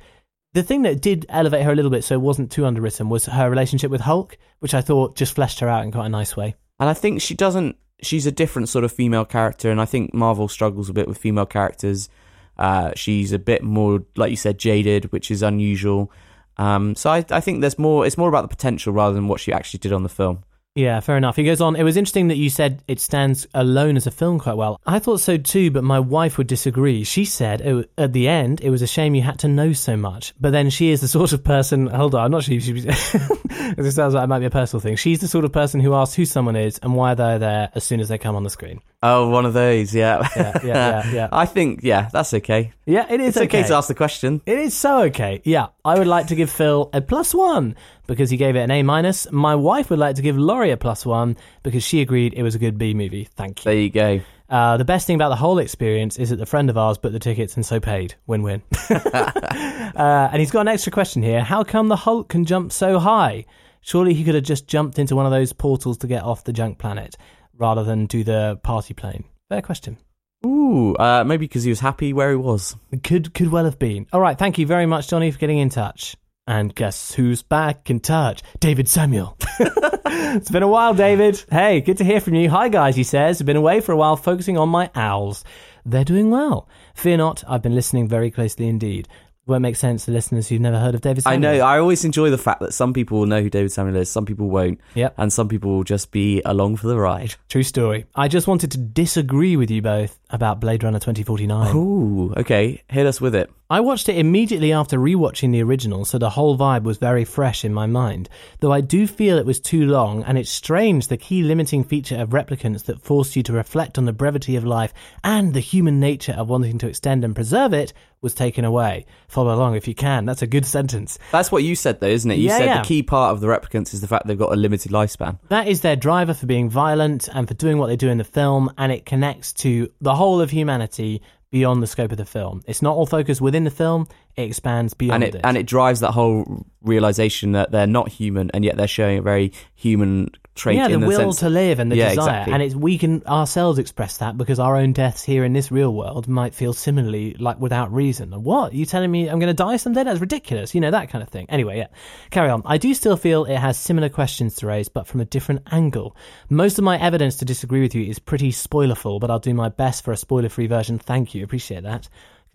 The thing that did elevate her a little bit, so it wasn't too underwritten, was her relationship with Hulk, which I thought just fleshed her out in quite a nice way. And I think she doesn't. She's a different sort of female character, and I think Marvel struggles a bit with female characters. Uh, she's a bit more, like you said, jaded, which is unusual. Um, so I, I think there's more. It's more about the potential rather than what she actually did on the film. Yeah, fair enough. He goes on. It was interesting that you said it stands alone as a film quite well. I thought so too, but my wife would disagree. She said it, at the end it was a shame you had to know so much. But then she is the sort of person. *laughs* Hold on, I'm not sure. if She, *laughs* this sounds like it might be a personal thing. She's the sort of person who asks who someone is and why they're there as soon as they come on the screen. Oh, one of those, yeah. Yeah, yeah, yeah, *laughs* yeah. I think, yeah, that's okay. Yeah, it is It's okay, okay. to ask the question. It is so okay. Yeah, I would like to give Phil a plus one because he gave it an A minus. My wife would like to give Laurie a plus one because she agreed it was a good B movie. Thank you. There you go. Uh, the best thing about the whole experience is that the friend of ours booked the tickets and so paid. Win win. *laughs* *laughs* uh, and he's got an extra question here. How come the Hulk can jump so high? Surely he could have just jumped into one of those portals to get off the junk planet rather than do the party plane. Fair question. Ooh, uh, maybe because he was happy where he was. Could could well have been. All right, thank you very much, Johnny, for getting in touch. And guess who's back in touch? David Samuel. *laughs* it's been a while, David. Hey, good to hear from you. Hi, guys, he says. I've been away for a while focusing on my owls. They're doing well. Fear not, I've been listening very closely indeed. Won't make sense to listeners who've never heard of David I know. I always enjoy the fact that some people will know who David Samuel is, some people won't. Yep. And some people will just be along for the ride. True story. I just wanted to disagree with you both about Blade Runner 2049. Ooh, okay. Hit us with it. I watched it immediately after rewatching the original, so the whole vibe was very fresh in my mind. Though I do feel it was too long, and it's strange the key limiting feature of replicants that forced you to reflect on the brevity of life and the human nature of wanting to extend and preserve it was taken away. Follow along if you can. That's a good sentence. That's what you said, though, isn't it? You Yeah, said yeah. the key part of the replicants is the fact they've got a limited lifespan. That is their driver for being violent and for doing what they do in the film, and it connects to the whole of humanity beyond the scope of the film. It's not all focused within the film, it expands beyond and it, and it drives that whole realization that they're not human and yet they're showing a very human trait yeah, the the will sense to live and the yeah, desire, exactly. and it's we can ourselves express that because our own deaths here in this real world might feel similarly like without reason. What you telling me? I'm going to die someday? That's ridiculous. You know that kind of thing. Anyway, yeah, carry on. I do still feel it has similar questions to raise, but from a different angle. Most of my evidence to disagree with you is pretty spoilerful, but I'll do my best for a spoiler-free version. Thank you, appreciate that.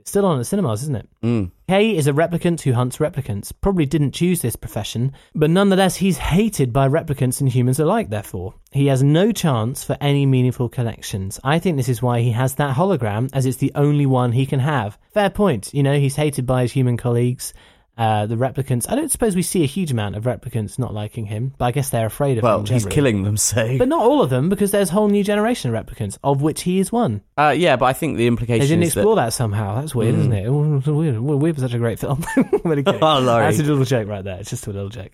It's still on at the cinemas, isn't it? Mm. Kay is a replicant who hunts replicants. Probably didn't choose this profession, but nonetheless, he's hated by replicants and humans alike, therefore. He has no chance for any meaningful connections. I think this is why he has that hologram, as it's the only one he can have. Fair point. You know, he's hated by his human colleagues. Uh, the replicants. I don't suppose we see a huge amount of replicants not liking him, but I guess they're afraid of well, him. he's generally. killing them, *laughs* so. But not all of them, because there's a whole new generation of replicants, of which he is one. Uh, yeah, but I think the implication They didn't is explore that, somehow. That's weird, Mm. isn't it? It's Weird. Well, Weird was such a great film. *laughs* I'm only kidding. *laughs* Oh, Laurie. That's a little joke right there. It's just a little joke.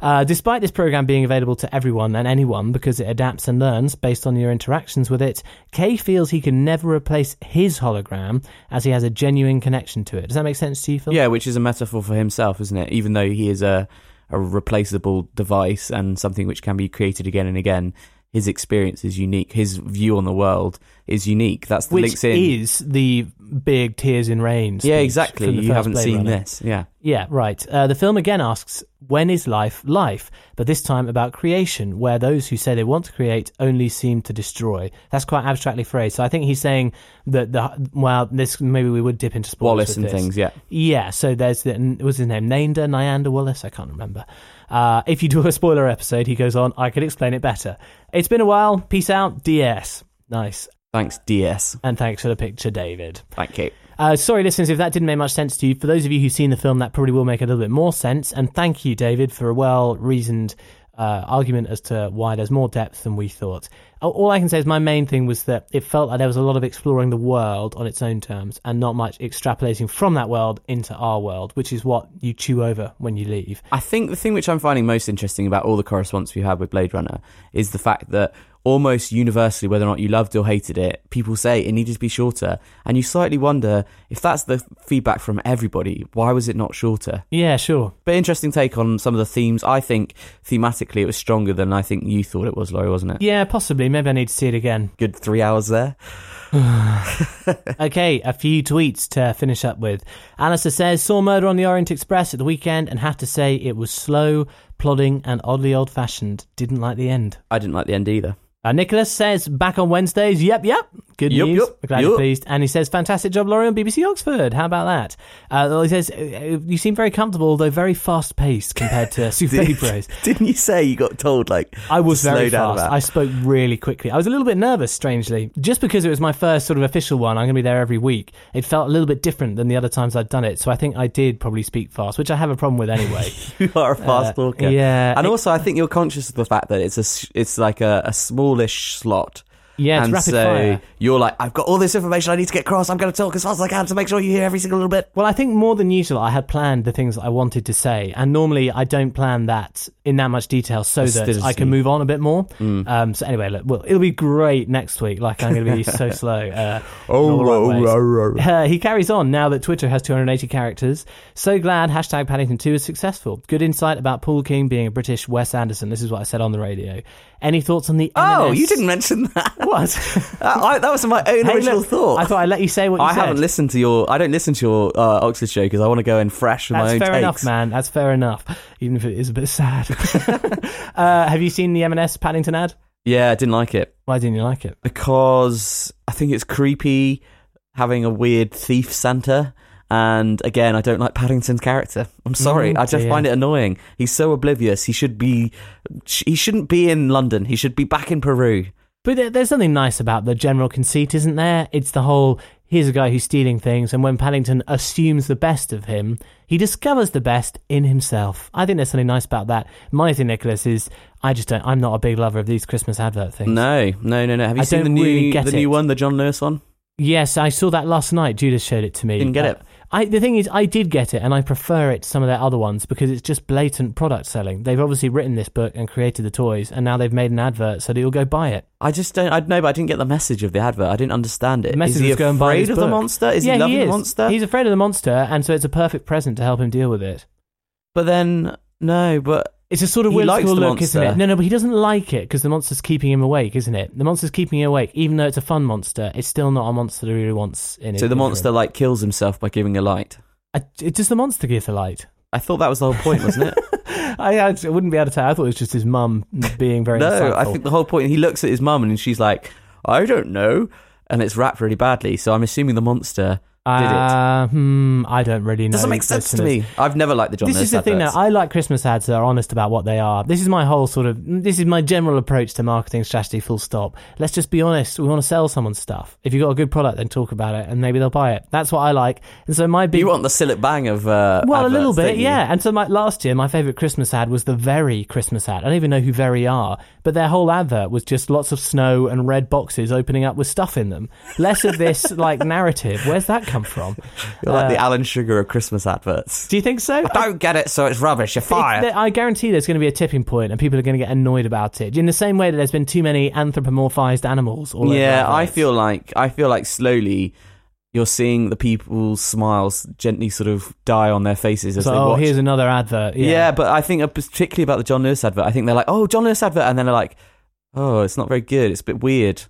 Uh, despite this program being available to everyone and anyone because it adapts and learns based on your interactions with it, Kay feels he can never replace his hologram as he has a genuine connection to it. Does that make sense to you, Phil? Yeah, which is a metaphor for himself, isn't it? Even though he is a, a replaceable device and something which can be created again and again, his experience is unique. His view on the world is unique. That's the Which links in. is the big Tears in Rain. yeah, exactly. You haven't Blade seen Runner. this. Yeah. Yeah, right. Uh, the film again asks, when is life life? But this time about creation, where those who say they want to create only seem to destroy. That's quite abstractly phrased. So I think he's saying that the well, this maybe we would dip into spoilers Wallace and this. things, yeah. Yeah. So there's the was his name Nander Niander Wallace. I can't remember. Uh, if you do a spoiler episode, he goes on. I could explain it better. It's been a while. Peace out. DS. Nice. Thanks, DS. And thanks for the picture, David. Thank you. Uh, sorry, listeners, if that didn't make much sense to you. For those of you who've seen the film, that probably will make a little bit more sense. And thank you, David, for a well reasoned uh, argument as to why there's more depth than we thought. All- I can say is my main thing was that it felt like there was a lot of exploring the world on its own terms and not much extrapolating from that world into our world, which is what you chew over when you leave. I think the thing which I'm finding most interesting about all the correspondence we have with Blade Runner is the fact that almost universally, whether or not you loved or hated it, people say it needed to be shorter. And you slightly wonder if that's the feedback from everybody, why was it not shorter? Yeah, sure. But interesting take on some of the themes. I think thematically it was stronger than I think you thought it was, Laurie, wasn't it? Yeah, possibly. Maybe I need to see it again. Good three hours there. *sighs* okay, a few tweets to finish up with. Alistair says, saw Murder on the Orient Express at the weekend and have to say it was slow, plodding, and oddly old fashioned. Didn't like the end. I didn't like the end either. Uh, Nicholas says, back on Wednesdays. Yep, yep. Good Yep, news. yep, glad yep. you're pleased. And he says, fantastic job, Laurie, on BBC Oxford. How about that? Uh, he says, uh, you seem very comfortable, though very fast paced compared to *laughs* Souffle Bros. *laughs* Didn't you say you got told, like, I was very down fast. I spoke really quickly. I was a little bit nervous, strangely, just because it was my first sort of official one. I'm going to be there every week. It felt a little bit different than the other times I'd done it, so I think I did probably speak fast, which I have a problem with anyway. *laughs* you are a fast Uh, talker. yeah. and It- also I think you're conscious of the fact that it's a it's like a, a smallish slot. Yeah, it's and rapid so fire. you're like, I've got all this information I need to get across. I'm going to talk as fast as I can to make sure you hear every single little bit. Well, I think more than usual, I had planned the things I wanted to say, and normally I don't plan that in that much detail so that I can move on a bit more. Mm. Um, so anyway, look, well, it'll be great next week. Like I'm going to be so *laughs* slow. Uh, Oh, in all the right oh, oh, oh. Uh, he carries on now that Twitter has 280 characters. So glad hashtag Paddington 2 is successful. Good insight about Paul King being a British Wes Anderson. This is what I said on the radio. Any thoughts on the? Oh, you didn't mention that. What? *laughs* Uh, I, that was my own Hey, original look, thought. I thought I'd let you say what you said. I said. haven't listened to your. I don't listen to your uh, Oxford show because I want to go in fresh with my That's own fair takes. enough, man. That's fair enough, even if it is a bit sad. *laughs* *laughs* uh, have you seen the M&S Paddington ad? Yeah, I didn't like it Why didn't you like it? because I think it's creepy having a weird thief Santa. And again, I don't like Paddington's character. I'm sorry, Mm, I just find it annoying. He's so oblivious. He should be. He shouldn't be in London. He should be back in Peru. But there's something nice about the general conceit, isn't there? It's the whole here's a guy who's stealing things, and when Paddington assumes the best of him, he discovers the best in himself. I think there's something nice about that. My thing, Nicholas, is I just don't. I'm not a big lover of these Christmas advert things. No, no, no, no. Have you I seen the new really the new one, the John Lewis one? Yes, I saw that last night. Judas showed it to me. Didn't get Uh, it. I, the thing is, I did get it, and I prefer it to some of their other ones because it's just blatant product selling. They've obviously written this book and created the toys, and now they've made an advert so that you'll go buy it. I just don't. I know, but I didn't get the message of the advert. I didn't understand it. The message is he was go and buy afraid this of the monster? Is yeah, he loving is. the monster? He's afraid of the monster, and so it's a perfect present to help him deal with it. But then no, but It's a sort of He weird look, isn't it? No, no, but he doesn't like it because the monster's keeping him awake, isn't it? The monster's keeping him awake, even though it's a fun monster. It's still not a monster that he really wants in it. so the monster like kills himself by giving a light. I, it, does the monster give the light? I thought that was the whole point, wasn't it? *laughs* I, I wouldn't be able to tell. I thought it was just his mum being very. *laughs* no, insightful. I think the whole point. He looks at his mum and she's like, "I don't know," and it's wrapped really badly. So I'm assuming the monster. Uh, hmm, I don't really know. Doesn't make sense to me. I've never liked the John This Lewis is the thing now. I like Christmas ads that are honest about what they are. This is my whole sort of. This is my general approach to marketing strategy. Full stop. Let's just be honest. We want to sell someone stuff. If you've got a good product, then talk about it, and maybe they'll buy it. That's what I like. And so my big. You want the Sillet Bang of uh, well, a little bit, yeah. And so my last year, my favorite Christmas ad was the Very Christmas ad. I don't even know who Very are, but their whole advert was just lots of snow and red boxes opening up with stuff in them. Less of this *laughs* like narrative. Where's that come from? *laughs* You're like Uh, the Alan Sugar of Christmas adverts. Do you think so? I don't get it, so it's rubbish. You're fired. there- I guarantee there's going to be a tipping point, and people are going to get annoyed about it. In the same way that there's been too many anthropomorphized animals. All over yeah, I feel like I feel like slowly you're seeing the people's smiles gently sort of die on their faces as So, they oh, here's another advert. yeah. Yeah. but I think uh, particularly about the John Lewis advert. I think they're like, "Oh, John Lewis advert," and then they're like, "Oh, it's not very good. It's a bit weird."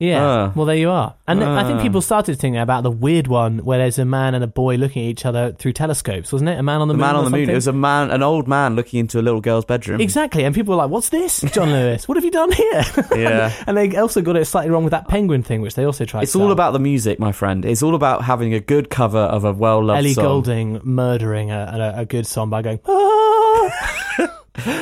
Yeah. Ah. well, there you are. And I think Ah. people started thinking about the weird one where there's a man and a boy looking at each other through telescopes, wasn't it? A man on the, The moon. man or on the moon. something? It was a man, an old man, looking into a little girl's bedroom. Exactly, and people were like, "What's this, John Lewis? What have you done here?" *laughs* Yeah. and they also got it slightly wrong with that penguin thing, which they also tried. It's to all sell. about the music, my friend. It's all about having a good cover of a well-loved Ellie song. Goulding murdering a, a, a good song by going. "Ah." *laughs*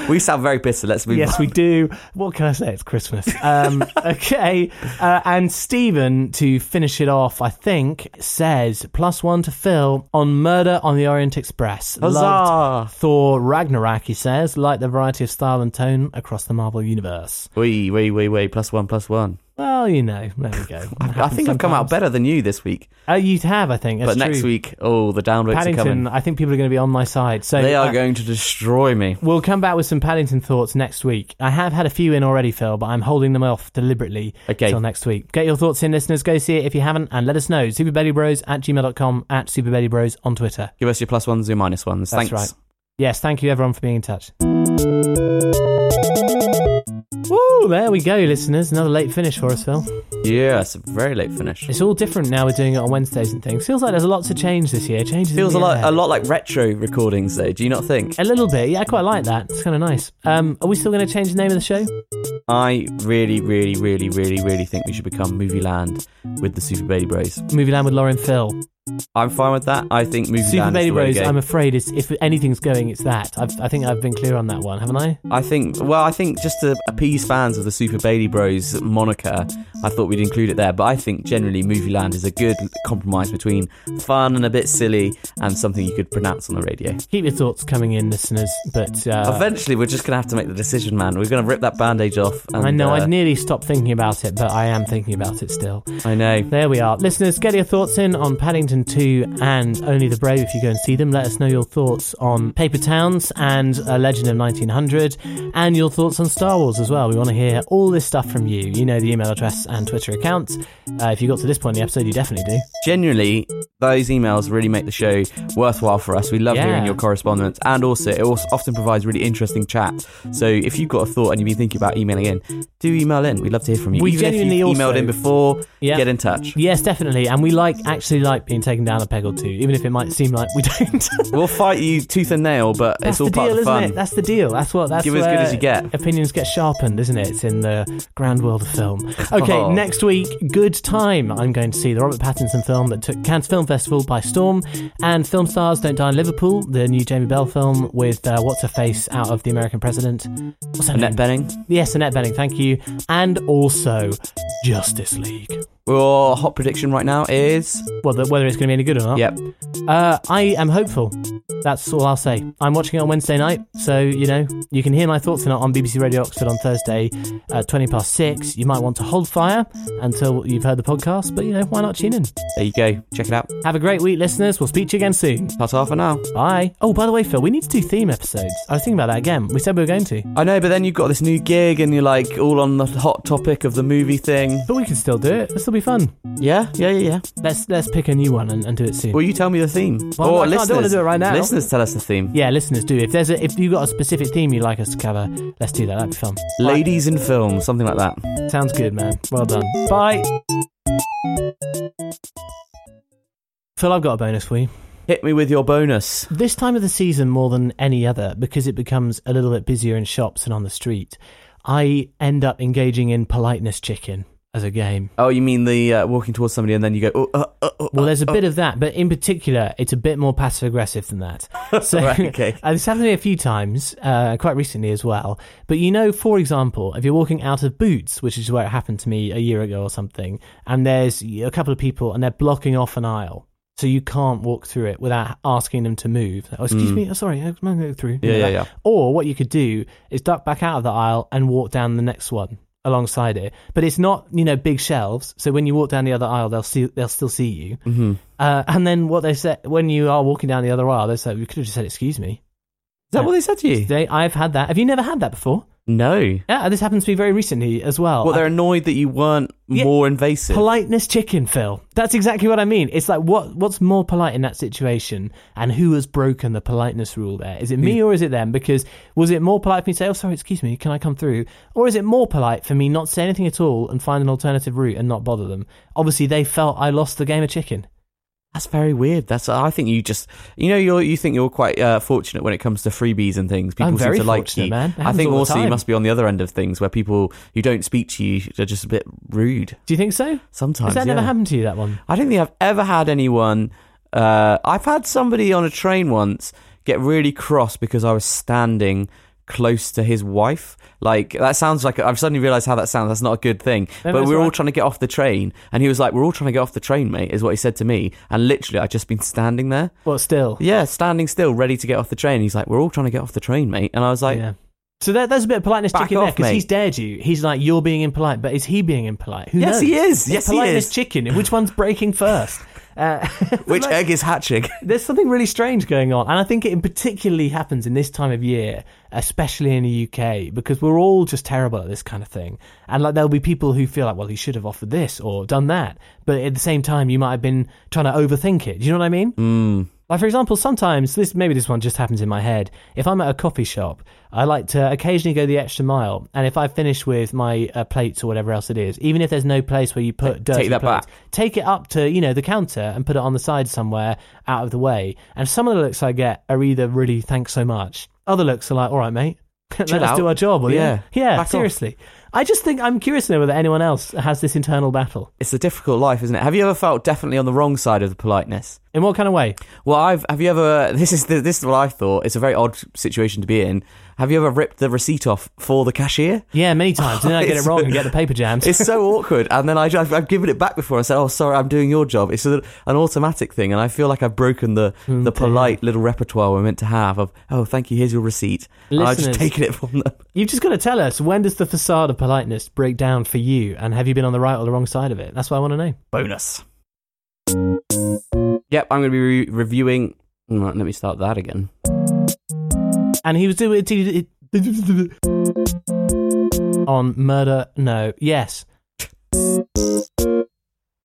We sound very bitter. Let's move Yes, on. we do. What can I say? It's Christmas. Um, *laughs* okay. Uh, and Stephen, to finish it off, I think, says plus one to Phil on Murder on the Orient Express. Huzzah! Loved Thor Ragnarok, he says, like the variety of style and tone across the Marvel Universe. Wee, wee, wee, wee. Plus one, plus one. Well, you know, there we go. *laughs* I think I've come out better than you this week. Uh, you have, I think. That's but next week, oh, the downvotes are coming. I think people are going to be on my side. So They are uh, going to destroy me. We'll come back with some Paddington thoughts next week. I have had a few in already, Phil, but I'm holding them off deliberately Okay. till next week. Get your thoughts in, listeners. Go see it if you haven't, and let us know. SuperBaileyBros at gmail.com, at SuperBaileyBros on Twitter. Give us your plus ones, your minus ones. That's Thanks. right. Yes, thank you everyone for being in touch. Woo, there we go, listeners. Another late finish for us, Phil. Yeah, it's a very late finish. It's all different now. We're doing it on Wednesdays and things. Feels like there's a lot to change this year. Changes Feels a lot, air. a lot like retro recordings, though. Do you not think? A little bit, yeah. I quite like that. It's kind of nice. Um, are we still going to change the name of the show? I really, really, really, really, really think we should become Movie Land with the Super Bailey Bros. Movie Land with Lauren Phil. I'm fine with that. I think Movie Super Land Baby is the way to Bros. go. I'm afraid it's, if anything's going, it's that. I've, I think I've been clear on that one, haven't I? I think, well, I think just to appease fans of the Super Bailey Bros moniker, I thought we'd include it there. But I think generally Movie Land is a good compromise between fun and a bit silly and something you could pronounce on the radio. Keep your thoughts coming in, listeners. But uh, Eventually, we're just going to have to make the decision, man. We're going to rip that bandage off. And, I know uh, I'd nearly stopped thinking about it, but I am thinking about it still. I know. There we are. Listeners, get your thoughts in on Paddington 2 and Only the Brave if you go and see them. Let us know your thoughts on Paper Towns and A Legend of 1900 and your thoughts on Star Wars as well. We want to hear all this stuff from you. You know the email address and Twitter account. Uh, if you got to this point in the episode, you definitely do. Genuinely, those emails really make the show worthwhile for us. We love Yeah. hearing your correspondence, and also it also often provides really interesting chat. So if you've got a thought and you've been thinking about emailing in, do email in. We'd love to hear from you. We Even if genuinely you've emailed also- in before, Yeah. get in touch. Yes, definitely. And we like actually like being taken down a peg or two, even if it might seem like we *laughs* don't. We'll fight you tooth and nail, but That's it's all the part deal, of the fun. it? That's the deal. That's what. That's Give as good as you get. Opinions get sharpened, isn't it? It's in the grand world of film. Okay, Oh. *laughs* next week, Good Time. I'm going to see the Robert Pattinson film that took Cannes Film Festival by storm, and Film Stars Don't Die in Liverpool, the new Jamie Bell film with uh, what's her face out of the American President. What's her Annette name? Bening. Yes, Annette Bening. Thank you, and also Justice League. Your hot prediction right now is Well, the, whether it's going to be any good or not. Yep. Uh, I am hopeful. That's all I'll say. I'm watching it on Wednesday night, so you know you can hear my thoughts on it on BBC Radio Oxford on Thursday, at twenty past six. You might want to hold fire until you've heard the podcast, but you know why not tune in? There you go. Check it out. Have a great week, listeners. We'll speak to you again soon. Ta-ta for now. Bye. Oh, by the way, Phil, we need to do theme episodes. I was thinking about that again. We said we were going to, I know, but then you've got this new gig and you're like all on the hot topic of the movie thing. but we can still do it. It'll still be fun. Yeah, yeah, yeah, yeah. Let's let's pick a new one and, and do it soon. Well, you tell me the theme. Well, or I can't- I don't wanna do it right now. Listeners tell us the theme. yeah, listeners, do. If there's a, if you've got a specific theme you'd like us to cover, let's do that. That'd be fun. Ladies in film, something like that. Sounds good, man. Well done. Bye. Phil, I've got a bonus for you. Hit me with your bonus. This time of the season, more than any other, because it becomes a little bit busier in shops and on the street, I end up engaging in politeness chicken as a game. Oh, you mean the uh, walking towards somebody and then you go, oh, uh, uh, uh, Well, there's a uh, bit of that, but in particular, it's a bit more passive aggressive than that. *laughs* So, Right, okay. *laughs* and this happened to me a few times, uh, quite recently as well. But you know, for example, if you're walking out of Boots, which is where it happened to me a year ago or something, and there's a couple of people and they're blocking off an aisle. So you can't walk through it without asking them to move. Oh, excuse Mm. me. Oh, sorry, I'm going to go through. Yeah, yeah, yeah. Or what you could do is duck back out of the aisle and walk down the next one alongside it. But it's not, you know, big shelves. So when you walk down the other aisle, they'll see, they'll still see you. Mhm. Uh, and then what they said when you are walking down the other aisle, they say, "We could have just said excuse me." Is that what they said to you? They, I've had that. Have you never had that before? No. Yeah, this happens to me very recently as well. Well, they're annoyed that you weren't Yeah. more invasive. politeness chicken, Phil. That's exactly what I mean. It's like what what's more polite in that situation, and who has broken the politeness rule there? Is it me or is it them? Because was it more polite for me to say, "Oh, sorry, excuse me, can I come through," or is it more polite for me not to say anything at all and find an alternative route and not bother them? Obviously, they felt I lost the game of chicken. That's very weird. That's I think you just you know you're you think you're quite uh, fortunate when it comes to freebies and things. People I'm seem to like you. man. I think also you must be on the other end of things where people who don't speak to you are just a bit rude. Do you think so? Sometimes Has that yeah. never happened to you? That one? I don't think I've ever had anyone. Uh, I've had somebody on a train once get really cross because I was standing close to his wife. Like that sounds like I've suddenly realised how that sounds. That's not a good thing. No, but we were all trying to get off the train, and he was like, "We're all trying to get off the train, mate," is what he said to me. And literally, I'd just been standing there. Well, still. Yeah, standing still, ready to get off the train. He's like, "We're all trying to get off the train, mate," and I was like, yeah. So there, there's a bit of politeness Back chicken there because he's dared you. He's like, you're being impolite, but is he being impolite? Who Yes, knows? he is. It's Yes, he politeness is. chicken. Which one's breaking first? *laughs* Uh, *laughs* "Which like- egg is hatching?" *laughs* there's something really strange going on, and I think it particularly happens in this time of year, especially in the UK, because we're all just terrible at this kind of thing. And like there'll be people who feel like, well, he should have offered this or done that, but at the same time, you might have been trying to overthink it. Do you know what I mean? Mm. Like for example, sometimes this maybe this one just happens in my head. If I'm at a coffee shop, I like to occasionally go the extra mile, and if I finish with my uh, plates or whatever else it is, even if there's no place where you put dirty that plates, back. take it up to you know the counter and put it on the side somewhere out of the way. And some of the looks I get are either really thanks so much, other looks are like all right, mate, *laughs* let us do our job. Will Yeah. you? yeah, Back off. I just think I'm curious to know whether anyone else has this internal battle. It's a difficult life, isn't it? Have you ever felt definitely on the wrong side of the politeness? In what kind of way? Well, I've. Have you ever? *laughs* This is the, this is what I've thought. It's a very odd situation to be in. Have you ever ripped the receipt off for the cashier? Yeah, many times. And then I get it *laughs* wrong and get the paper jams. *laughs* It's so awkward, and then I, I've, I've given it back before. I said, "Oh, sorry, I'm doing your job." It's an automatic thing, and I feel like I've broken the Mm, the polite little repertoire we're meant to have. Of, "Oh, thank you, here's your receipt." And I've just taken it from them. *laughs* You've just got to tell us when does the facade of politeness break down for you, and have you been on the right or the wrong side of it? That's what I want to know. Bonus. Yep, I'm going to be re- reviewing. mm, Let me start that again. And he was doing it on murder. No, yes,